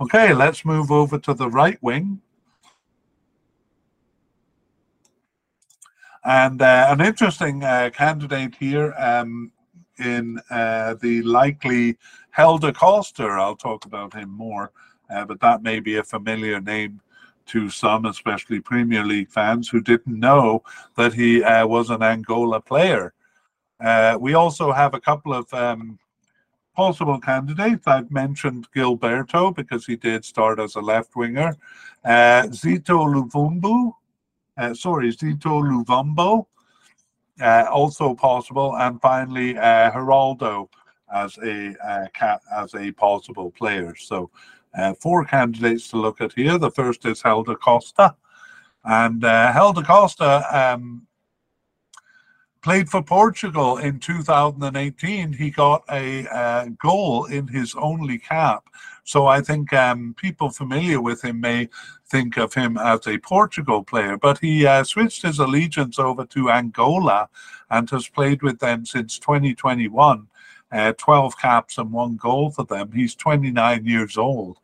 Okay, let's move over to the right wing. And uh, an interesting uh, candidate here um, in uh, the likely Helder Costa. I'll talk about him more, uh, but that may be a familiar name to some, especially Premier League fans who didn't know that he uh, was an Angola player. Uh, we also have a couple of um, possible candidates. I've mentioned Gilberto because he did start as a left winger. Zito Luvumbu, uh, sorry, Zito Luvumbo, uh, also possible. And finally, uh, Geraldo as a uh, as a possible player. So uh, four candidates to look at here. The first is Helder Costa, and uh, Helder Costa um, played for Portugal in 2018. He got a uh, goal in his only cap. So I think um, people familiar with him may think of him as a Portugal player, but he uh, switched his allegiance over to Angola and has played with them since 2021 uh, 12 caps and one goal for them. He's 29 years old.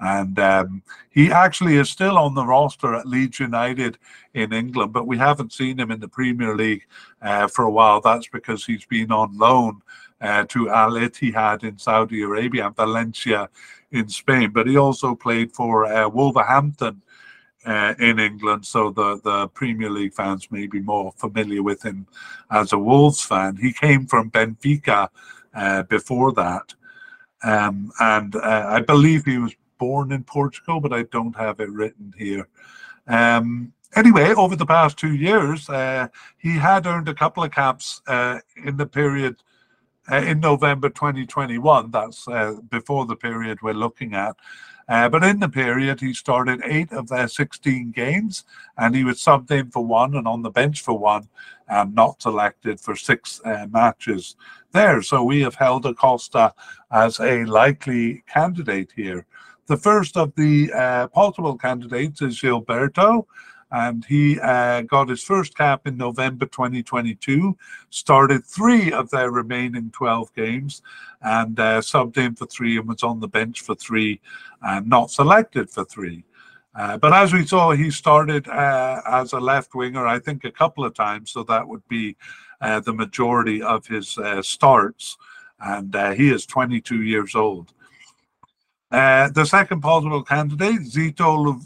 And um, he actually is still on the roster at Leeds United in England, but we haven't seen him in the Premier League uh, for a while. That's because he's been on loan uh, to Al Ittihad in Saudi Arabia and Valencia in Spain. But he also played for uh, Wolverhampton uh, in England, so the, the Premier League fans may be more familiar with him as a Wolves fan. He came from Benfica uh, before that. Um, and uh, I believe he was born in Portugal, but I don't have it written here. Um, anyway, over the past two years, uh, he had earned a couple of caps uh, in the period uh, in November 2021. That's uh, before the period we're looking at. Uh, but in the period, he started eight of their 16 games, and he was subbed in for one and on the bench for one, and not selected for six uh, matches there. So we have Helder Costa as a likely candidate here. The first of the uh, possible candidates is Gilberto, and he uh, got his first cap in November 2022, started three of their remaining 12 games, and uh, subbed in for three and was on the bench for three and not selected for three. Uh, but as we saw, he started uh, as a left winger, I think, a couple of times, so that would be uh, the majority of his uh, starts. And he is 22 years old. Uh, the second possible candidate, Zito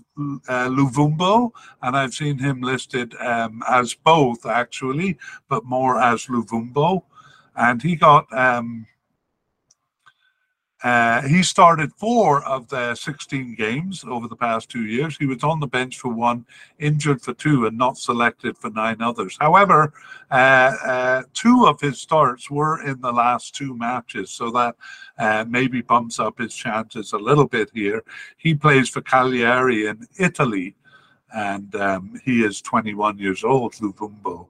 uh, Luvumbo, and I've seen him listed um, as both actually, but more as Luvumbo. And he got um, uh, he started four of the 16 games over the past two years. He was on the bench for one, injured for two, and not selected for nine others. However, uh, uh, two of his starts were in the last two matches, so that uh, maybe bumps up his chances a little bit here. He plays for Cagliari in Italy, and um, he is 21 years old, Luvumbo.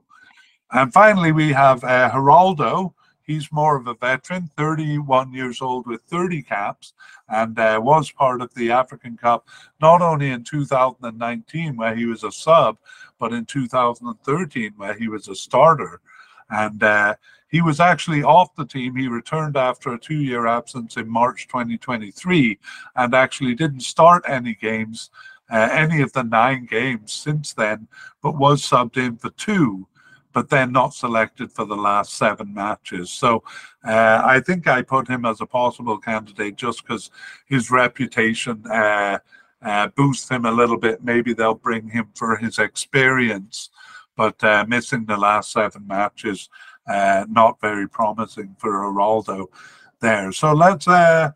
And finally, we have uh, Geraldo. He's more of a veteran, 31 years old with 30 caps, and uh, was part of the African Cup not only in 2019 where he was a sub, but in 2013 where he was a starter. And uh, he was actually off the team. He returned after a two year absence in March 2023 and actually didn't start any games, uh, any of the nine games since then, but was subbed in for two but then not selected for the last seven matches. So uh, I think I put him as a possible candidate just because his reputation uh, uh, boosts him a little bit. Maybe they'll bring him for his experience, but uh, missing the last seven matches, uh, not very promising for Geraldo there. So let's uh,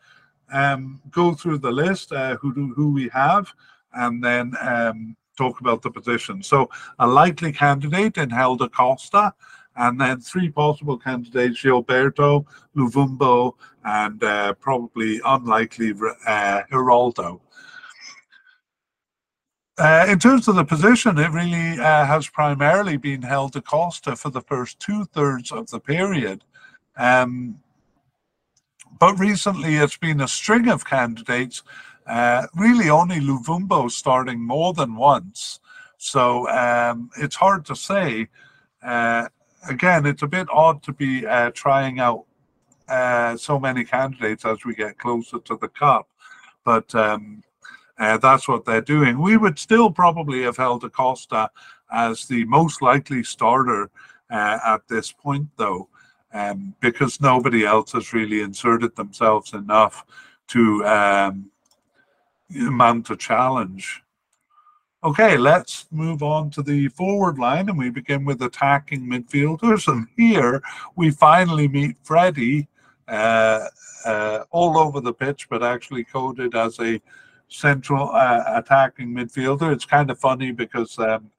um, go through the list, who, do, who we have, and then um, talk about the position. So a likely candidate in Helder Costa, and then three possible candidates, Gilberto, Luvumbo, and uh, probably unlikely uh, Geraldo. Uh, in terms of the position, it really uh, has primarily been Helder Costa for the first two thirds of the period. Um, but recently it's been a string of candidates uh, really only Luvumbo starting more than once. So um, it's hard to say. Uh, again, it's a bit odd to be uh, trying out uh, so many candidates as we get closer to the cup, but um, uh, that's what they're doing. We would still probably have Helder Costa as the most likely starter at this point, though, um, because nobody else has really inserted themselves enough to um, mount a challenge. Okay, let's move on to the forward line and we begin with attacking midfielders. And here we finally meet Freddie uh, uh, all over the pitch, but actually coded as a central uh, attacking midfielder. It's kind of funny because um,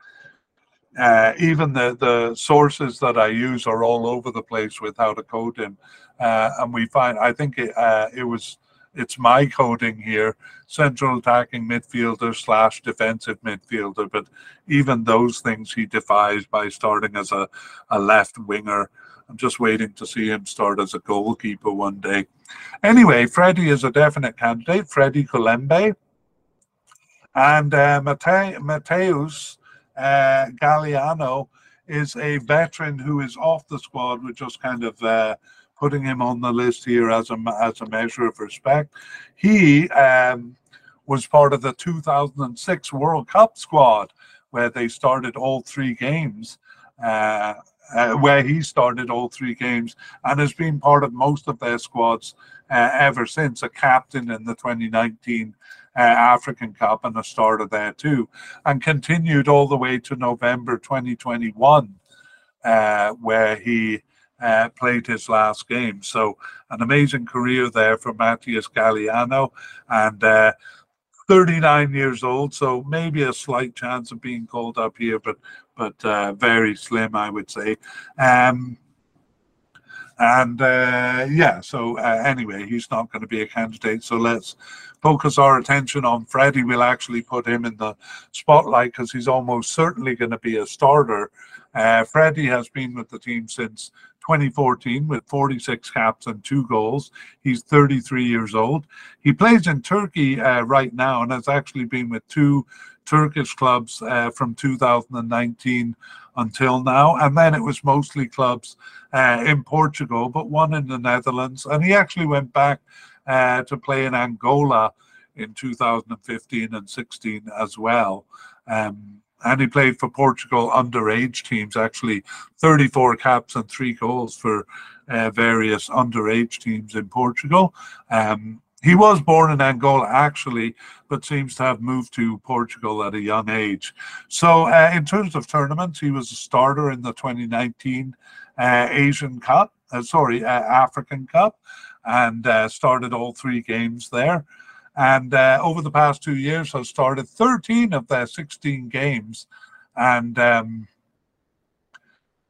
uh, even the, the sources that I use are all over the place with how to code him. uh, and we find I think it, uh, it was it's my coding here central attacking midfielder slash defensive midfielder but even those things he defies by starting as a, a left winger. I'm just waiting to see him start as a goalkeeper one day. Anyway freddie is a definite candidate freddie Kulembe. and uh, Mate- mateus uh, galiano is a veteran who is off the squad. With just kind of uh, putting him on the list here as a as a measure of respect. He um, was part of the 2006 World Cup squad where they started all three games. Uh, uh, where he started all three games and has been part of most of their squads uh, ever since. A captain in the 2019 uh, African Cup and a starter there too, and continued all the way to November 2021, uh, where he uh, played his last game. So an amazing career there for Matthias Galiano and uh, 39 years old. So maybe a slight chance of being called up here, but but uh, very slim, I would say. Um, and uh, yeah, so uh, anyway, he's not going to be a candidate. So let's focus our attention on Freddie. We'll actually put him in the spotlight because he's almost certainly going to be a starter. Uh, Freddie has been with the team since 2014 with 46 caps and two goals. He's 33 years old. He plays in Turkey uh, right now and has actually been with two Turkish clubs uh, from 2019 until now. And then it was mostly clubs uh, in Portugal, but one in the Netherlands. And he actually went back uh, to play in Angola in 2015 and 16 as well. Um, and he played for Portugal underage teams, actually 34 caps and three goals for uh, various underage teams in Portugal. Um, he was born in Angola, actually, but seems to have moved to Portugal at a young age. So, uh, in terms of tournaments, he was a starter in the 2019 uh, Asian Cup, uh, sorry, uh, African Cup, and uh, started all three games there and uh, over the past two years has started 13 of their 16 games and um,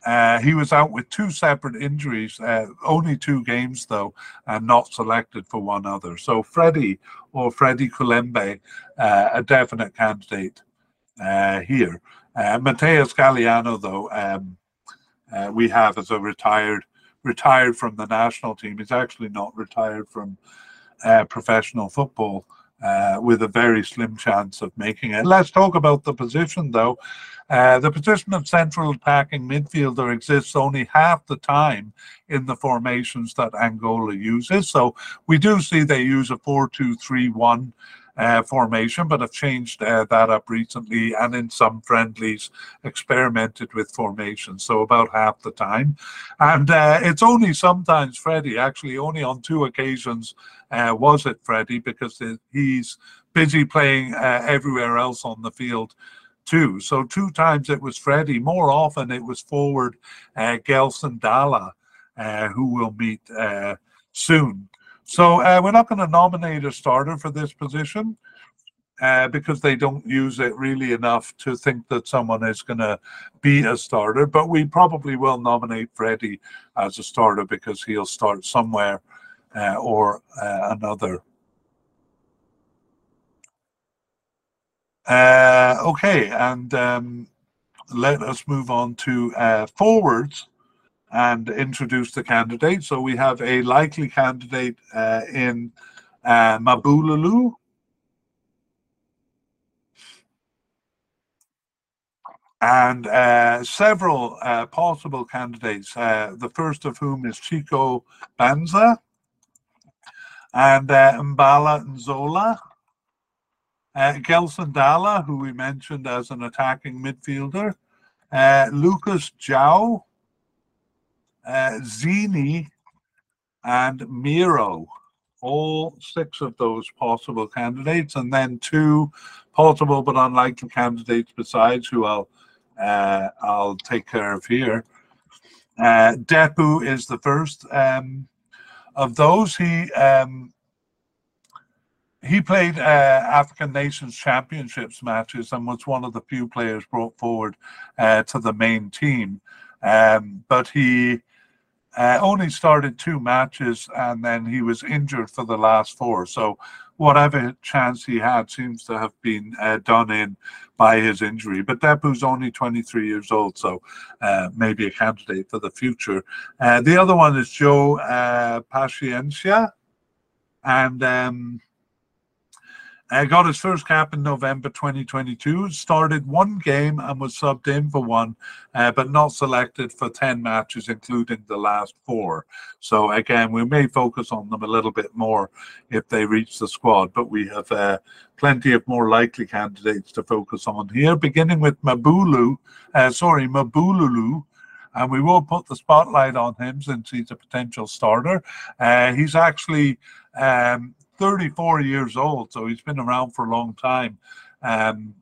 uh, he was out with two separate injuries, uh, only two games though, and not selected for one other. So Freddie or Freddie Kulembe, uh, a definite candidate uh, here. Uh, Mateus Galiano, though, um, uh, we have as a retired retired from the national team. He's actually not retired from uh, professional football uh, with a very slim chance of making it. Let's talk about the position, though. Uh, the position of central attacking midfielder exists only half the time in the formations that Angola uses. So we do see they use a 4 2 3 1 uh, formation, but I've changed uh, that up recently and in some friendlies experimented with formations. So about half the time. And uh, it's only sometimes Freddie, actually, only on two occasions uh, was it Freddie because he's busy playing uh, everywhere else on the field too. So two times it was Freddie. More often it was forward uh, Gelson Dala, uh, who will meet uh, soon. So uh, we're not going to nominate a starter for this position uh, because they don't use it really enough to think that someone is going to be a starter. But we probably will nominate Freddie as a starter because he'll start somewhere uh, or uh, another. Uh, okay, and um, let us move on to uh, forwards and introduce the candidate. So we have a likely candidate uh, in uh, Mabululu. And uh, several uh, possible candidates, uh, the first of whom is Chico Banza and uh, Mbala Nzola. Uh, Gelson Dala, who we mentioned as an attacking midfielder. Lucas João, uh, Zini, and Miro. All six of those possible candidates, and then two possible but unlikely candidates besides, who I'll uh, I'll take care of here. Uh, Depu is the first um, of those. He um, he played uh, African Nations Championships matches and was one of the few players brought forward uh, to the main team. Um, but he uh, only started two matches and then he was injured for the last four. So whatever chance he had seems to have been uh, done in by his injury. But Depu's only 23 years old, so uh, maybe a candidate for the future. Uh, the other one is Joe uh, Paciencia. And um, uh, got his first cap in November 2022. Started one game and was subbed in for one, uh, but not selected for 10 matches, including the last four. So, again, we may focus on them a little bit more if they reach the squad, but we have uh, plenty of more likely candidates to focus on here, beginning with Mabulu, uh, sorry, Mabululu and we will put the spotlight on him since he's a potential starter. Uh, he's actually um, 34 years old, so he's been around for a long time. Um,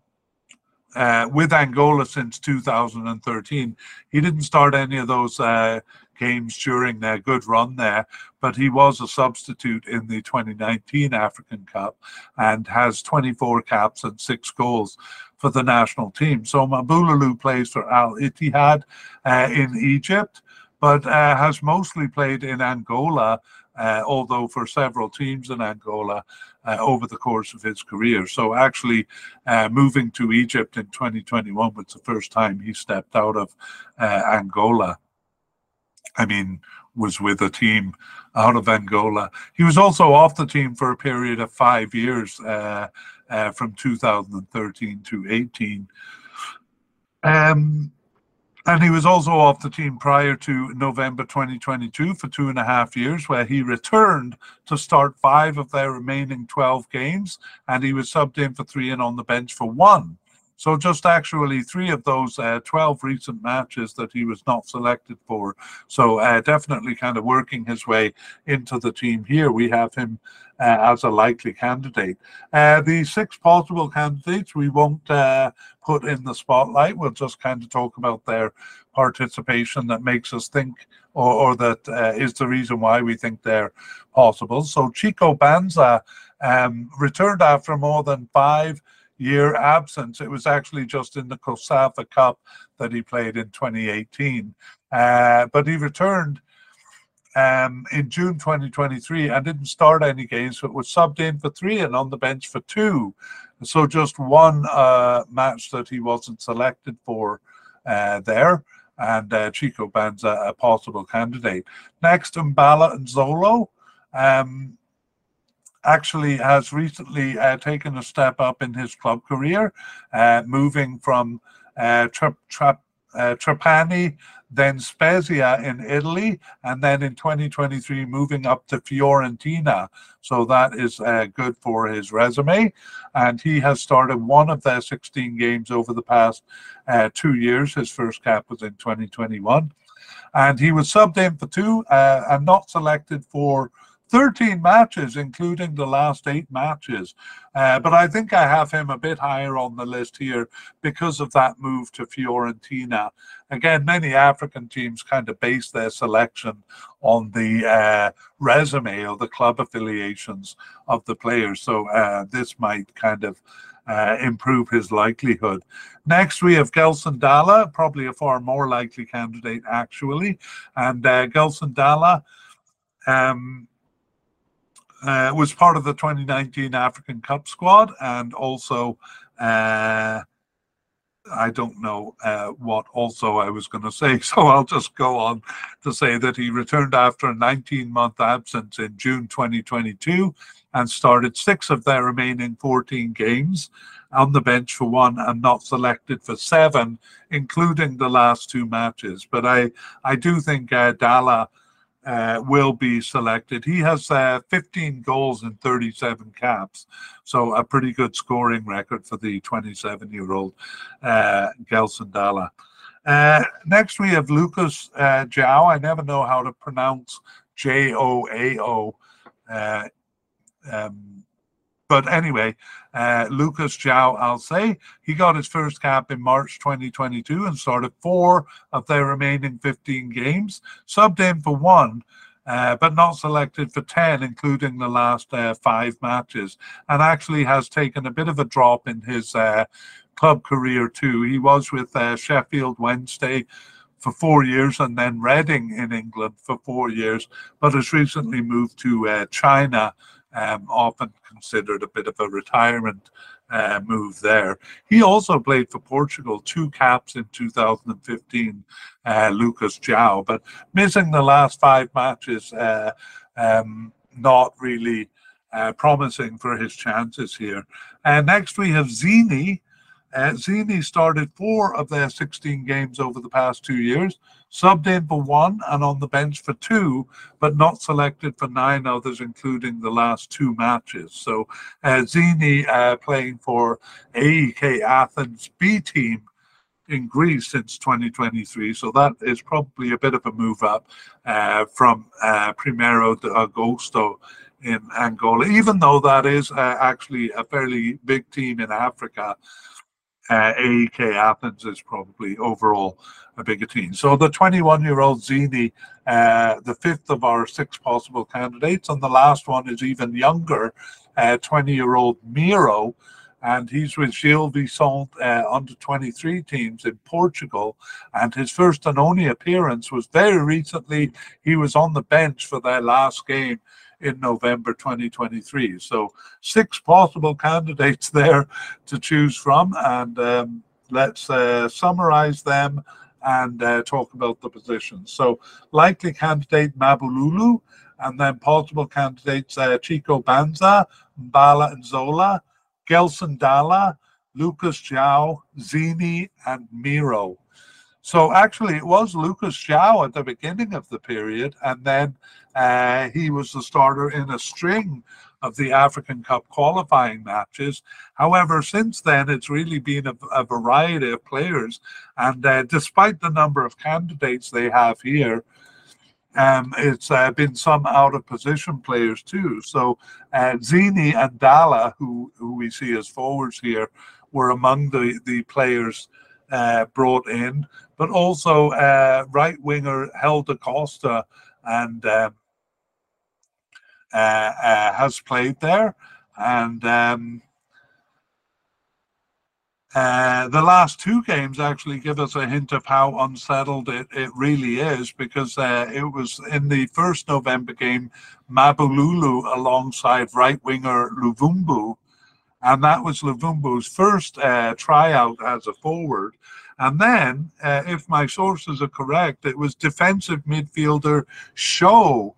uh, with Angola since 2013. He didn't start any of those uh, games during their good run there, but he was a substitute in the 2019 African Cup and has 24 caps and six goals for the national team. So Mabululu plays for Al Ittihad uh, in Egypt, but uh, has mostly played in Angola uh, although for several teams in Angola uh, over the course of his career. So actually uh, moving to Egypt in 2021 was the first time he stepped out of uh, Angola. I mean, was with a team out of Angola. He was also off the team for a period of five years uh, uh, from 2013 to 18. Um, and he was also off the team prior to November 2022 for two and a half years, where he returned to start five of their remaining 12 games, and he was subbed in for three and on the bench for one. So just actually three of those uh, 12 recent matches that he was not selected for. So uh, definitely kind of working his way into the team here. We have him uh, as a likely candidate. Uh, the six possible candidates we won't uh, put in the spotlight. We'll just kind of talk about their participation that makes us think or, or that uh, is the reason why we think they're possible. So Chico Banza um, returned after more than five year absence. It was actually just in the COSAFA Cup that he played in 2018. Uh, but he returned um, in June 2023 and didn't start any games, but was subbed in for three and on the bench for two. So just one uh, match that he wasn't selected for uh, there. And uh, Chico Banza, a possible candidate. Next, Mbala Nzola. Um, actually has recently uh, taken a step up in his club career, uh, moving from uh, uh, Trapani, then Spezia in Italy, and then in 2023 moving up to Fiorentina. So that is uh, good for his resume. And he has started one of their 16 games over the past uh, two years. His first cap was in 2021. And he was subbed in for two uh, and not selected for 13 matches, including the last eight matches. Uh, but I think I have him a bit higher on the list here because of that move to Fiorentina. Again, many African teams kind of base their selection on the uh, resume or the club affiliations of the players. So uh, this might kind of uh, improve his likelihood. Next, we have Gelson Dala, probably a far more likely candidate, actually. And uh, Gelson Dala, um, uh, was part of the 2019 African Cup squad and also uh, I don't know uh, what also I was going to say, so I'll just go on to say that he returned after a 19 month absence in June 2022 and started six of their remaining 14 games on the bench for one and not selected for seven, including the last two matches. But I, I do think uh, Dala uh, will be selected. He has uh, 15 goals and 37 caps, so a pretty good scoring record for the 27 year old uh, Gelson Dala. Uh, next, we have Lucas uh. I never know how to pronounce J O A O. Uh, um, but anyway, uh, Lucas João Alce, he got his first cap in March 2022 and started four of their remaining 15 games, subbed in for one. Uh, but not selected for 10, including the last uh, five matches, and actually has taken a bit of a drop in his uh, club career too. He was with uh, Sheffield Wednesday for four years and then Reading in England for four years, but has recently moved to uh, China, um, often considered a bit of a retirement uh, move there. He also played for Portugal, two caps in 2015, uh, Lucas João, but missing the last five matches, uh, um, not really uh, promising for his chances here. And next we have Zini. Uh, Zini started four of their 16 games over the past two years, subbed in for one and on the bench for two, but not selected for nine others, including the last two matches. So uh, Zini uh, playing for AEK Athens B team in Greece since 2023. So that is probably a bit of a move up uh, from uh, Primeiro de Agosto in Angola, even though that is uh, actually a fairly big team in Africa. Uh, AEK Athens is probably overall a bigger team. So the 21 year old Zini, uh, the fifth of our six possible candidates, and the last one is even younger, 20 uh, year old Miro. And he's with Gil Vicente uh, under 23 teams in Portugal. And his first and only appearance was very recently. He was on the bench for their last game in November 2023. So six possible candidates there to choose from, and um, let's uh, summarize them and uh, talk about the positions. So likely candidate Mabululu, and then possible candidates uh, Chico Banza, Mbala Nzola, Gelson Dala, Lucas João, Zini, and Miro. So actually, it was Lucas João at the beginning of the period, and then uh, he was the starter in a string of the African Cup qualifying matches. However, since then, it's really been a, a variety of players, and uh, despite the number of candidates they have here, um, it's uh, been some out of position players too. So uh, Zini and Dala, who who we see as forwards here, were among the the players uh, brought in but also uh, right winger Helder Costa and um, uh, uh, has played there. And um, uh, the last two games actually give us a hint of how unsettled it, it really is because uh, it was in the first November game, Mabululu alongside right winger Luvumbu. And that was Luvumbu's first uh, tryout as a forward. And then, uh, if my sources are correct, it was defensive midfielder Show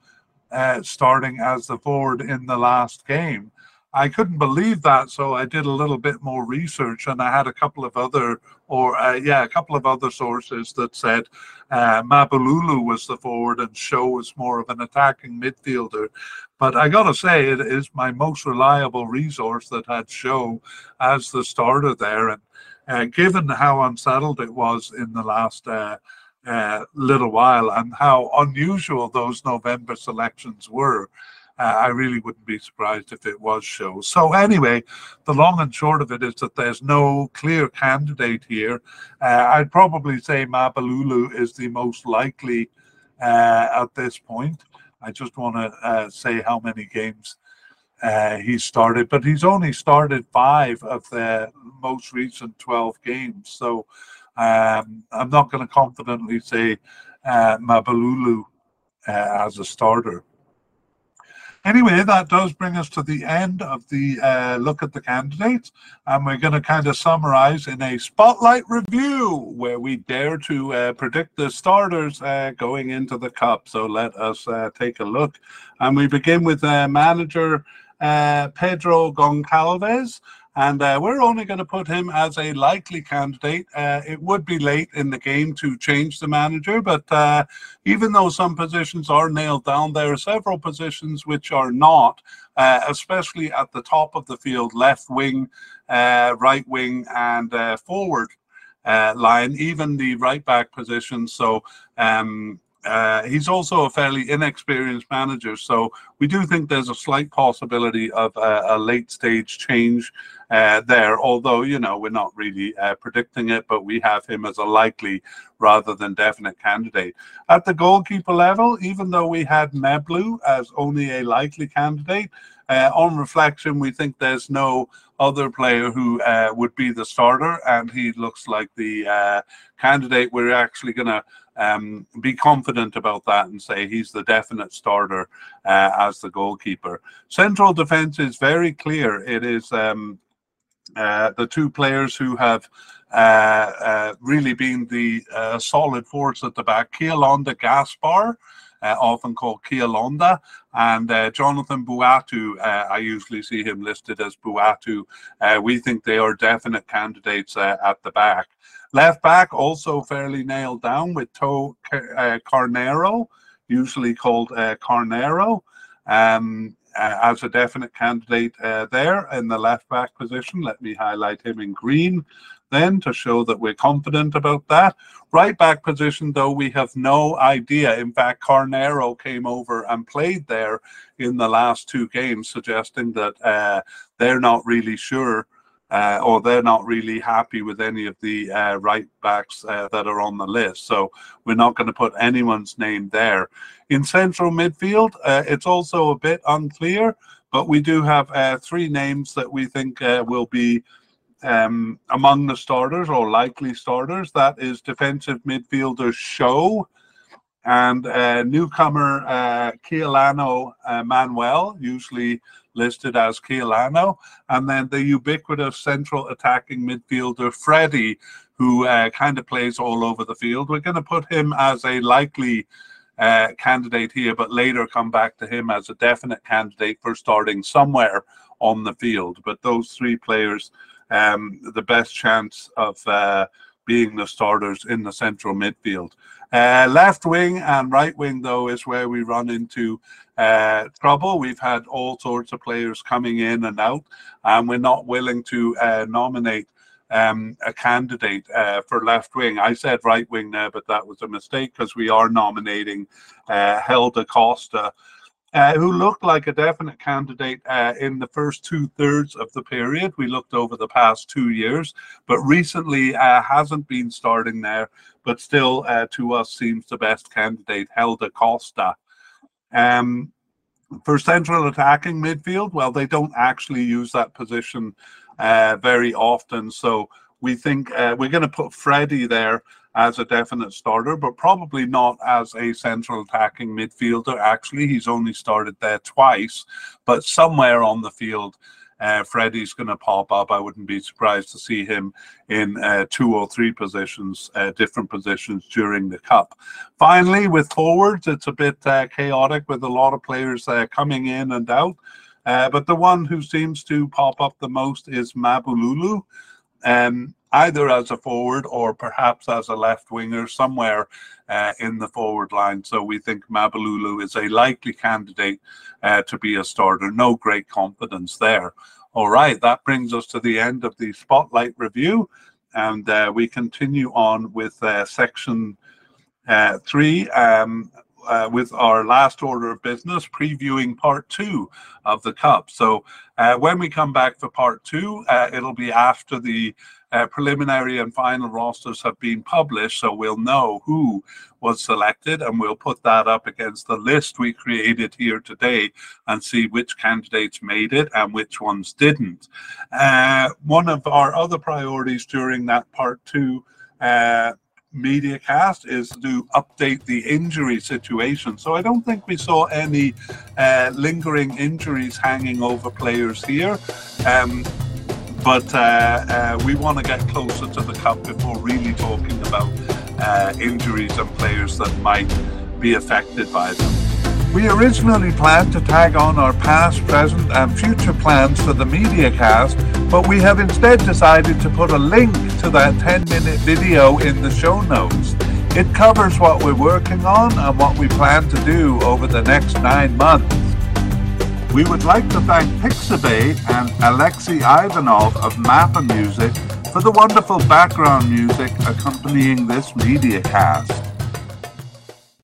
uh, starting as the forward in the last game. I couldn't believe that, so I did a little bit more research, and I had a couple of other, or uh, yeah, a couple of other sources that said uh, Mabululu was the forward and Show was more of an attacking midfielder. But I got to say, it is my most reliable resource that had Show as the starter there, and uh, given how unsettled it was in the last uh, uh, little while and how unusual those November selections were, uh, I really wouldn't be surprised if it was show. So anyway, the long and short of it is that there's no clear candidate here. Uh, I'd probably say Mabululu is the most likely uh, at this point. I just want to say how many games uh, he started, but he's only started five of the most recent 12 games. So um, I'm not going to confidently say uh, Mabululu uh, as a starter. Anyway, that does bring us to the end of the uh, look at the candidates, and we're going to kind of summarize in a spotlight review where we dare to uh, predict the starters uh, going into the cup. So let us uh, take a look, and we begin with uh, manager uh, Pedro Goncalves. And uh, we're only going to put him as a likely candidate. Uh, it would be late in the game to change the manager, but uh, even though some positions are nailed down, there are several positions which are not, uh, especially at the top of the field left wing, uh, right wing, and uh, forward line, even the right back position. So, um, uh, he's also a fairly inexperienced manager, so we do think there's a slight possibility of a, a late stage change uh, there, although, you know, we're not really uh, predicting it, but we have him as a likely rather than definite candidate. At the goalkeeper level, even though we had Neblú as only a likely candidate, uh, on reflection, we think there's no other player who uh, would be the starter, and he looks like the uh, candidate we're actually going to um, be confident about that and say he's the definite starter uh, as the goalkeeper. Central defense is very clear. It is um, uh, the two players who have uh, really been the solid force at the back, Kialonda Gaspar. Uh, often called Kialonda, and uh, Jonathan Buatu. Uh, I usually see him listed as Buatu. we think they are definite candidates at the back. Left back also fairly nailed down with To uh, Carneiro, usually called uh, Carneiro, um, uh, as a definite candidate uh, there in the left back position. Let me highlight him in green then to show that we're confident about that. Right back position, though, we have no idea. In fact, Carneiro came over and played there in the last two games, suggesting that uh, they're not really sure uh, or they're not really happy with any of the uh, right backs uh, that are on the list. So we're not going to put anyone's name there. In central midfield, uh, it's also a bit unclear, but we do have uh, three names that we think uh, will be um, among the starters or likely starters. That is defensive midfielder Show and newcomer uh, Keliano Manuel, usually listed as Keliano, and then the ubiquitous central attacking midfielder Fredy, who uh, kind of plays all over the field. We're going to put him as a likely uh, candidate here, but later come back to him as a definite candidate for starting somewhere on the field. But those three players, um, the best chance of uh, being the starters in the central midfield. Uh, left wing and right wing, though, is where we run into uh, trouble. We've had all sorts of players coming in and out, and we're not willing to uh, nominate um, a candidate uh, for left wing. I said right wing there, but that was a mistake because we are nominating uh, Helder Costa. Uh, who looked like a definite candidate uh, in the first two thirds of the period. We looked over the past two years, but recently uh, hasn't been starting there, but still uh, to us seems the best candidate, Helder Costa. Um, for central attacking midfield, well, they don't actually use that position uh, very often. So we think uh, we're going to put Fredy there as a definite starter, but probably not as a central attacking midfielder. Actually, he's only started there twice, but somewhere on the field uh, Fredy's going to pop up. I wouldn't be surprised to see him in uh, two or three positions, uh, different positions during the cup. Finally, with forwards, it's a bit uh, chaotic with a lot of players uh, coming in and out. Uh, but the one who seems to pop up the most is Mabululu. Um, either as a forward or perhaps as a left winger somewhere uh, in the forward line. So we think Mabululu is a likely candidate uh, to be a starter. No great confidence there. All right, that brings us to the end of the spotlight review, and uh, we continue on with uh, section uh, three. Um, uh, with our last order of business, previewing part two of the Cup. So uh, when we come back for part two, uh, it'll be after the uh, preliminary and final rosters have been published, so we'll know who was selected, and we'll put that up against the list we created here today and see which candidates made it and which ones didn't. Uh, one of our other priorities during that part two uh, media cast is to update the injury situation. So I don't think we saw any uh, lingering injuries hanging over players here. Um, but uh, uh, we want to get closer to the cup before really talking about uh, injuries and players that might be affected by them. We originally planned to tag on our past, present, and future plans for the media cast, but we have instead decided to put a link to that 10 minute video in the show notes. It covers what we're working on and what we plan to do over the next nine months. We would like to thank Pixabay and Alexei Ivanov of Mappa Music for the wonderful background music accompanying this media cast.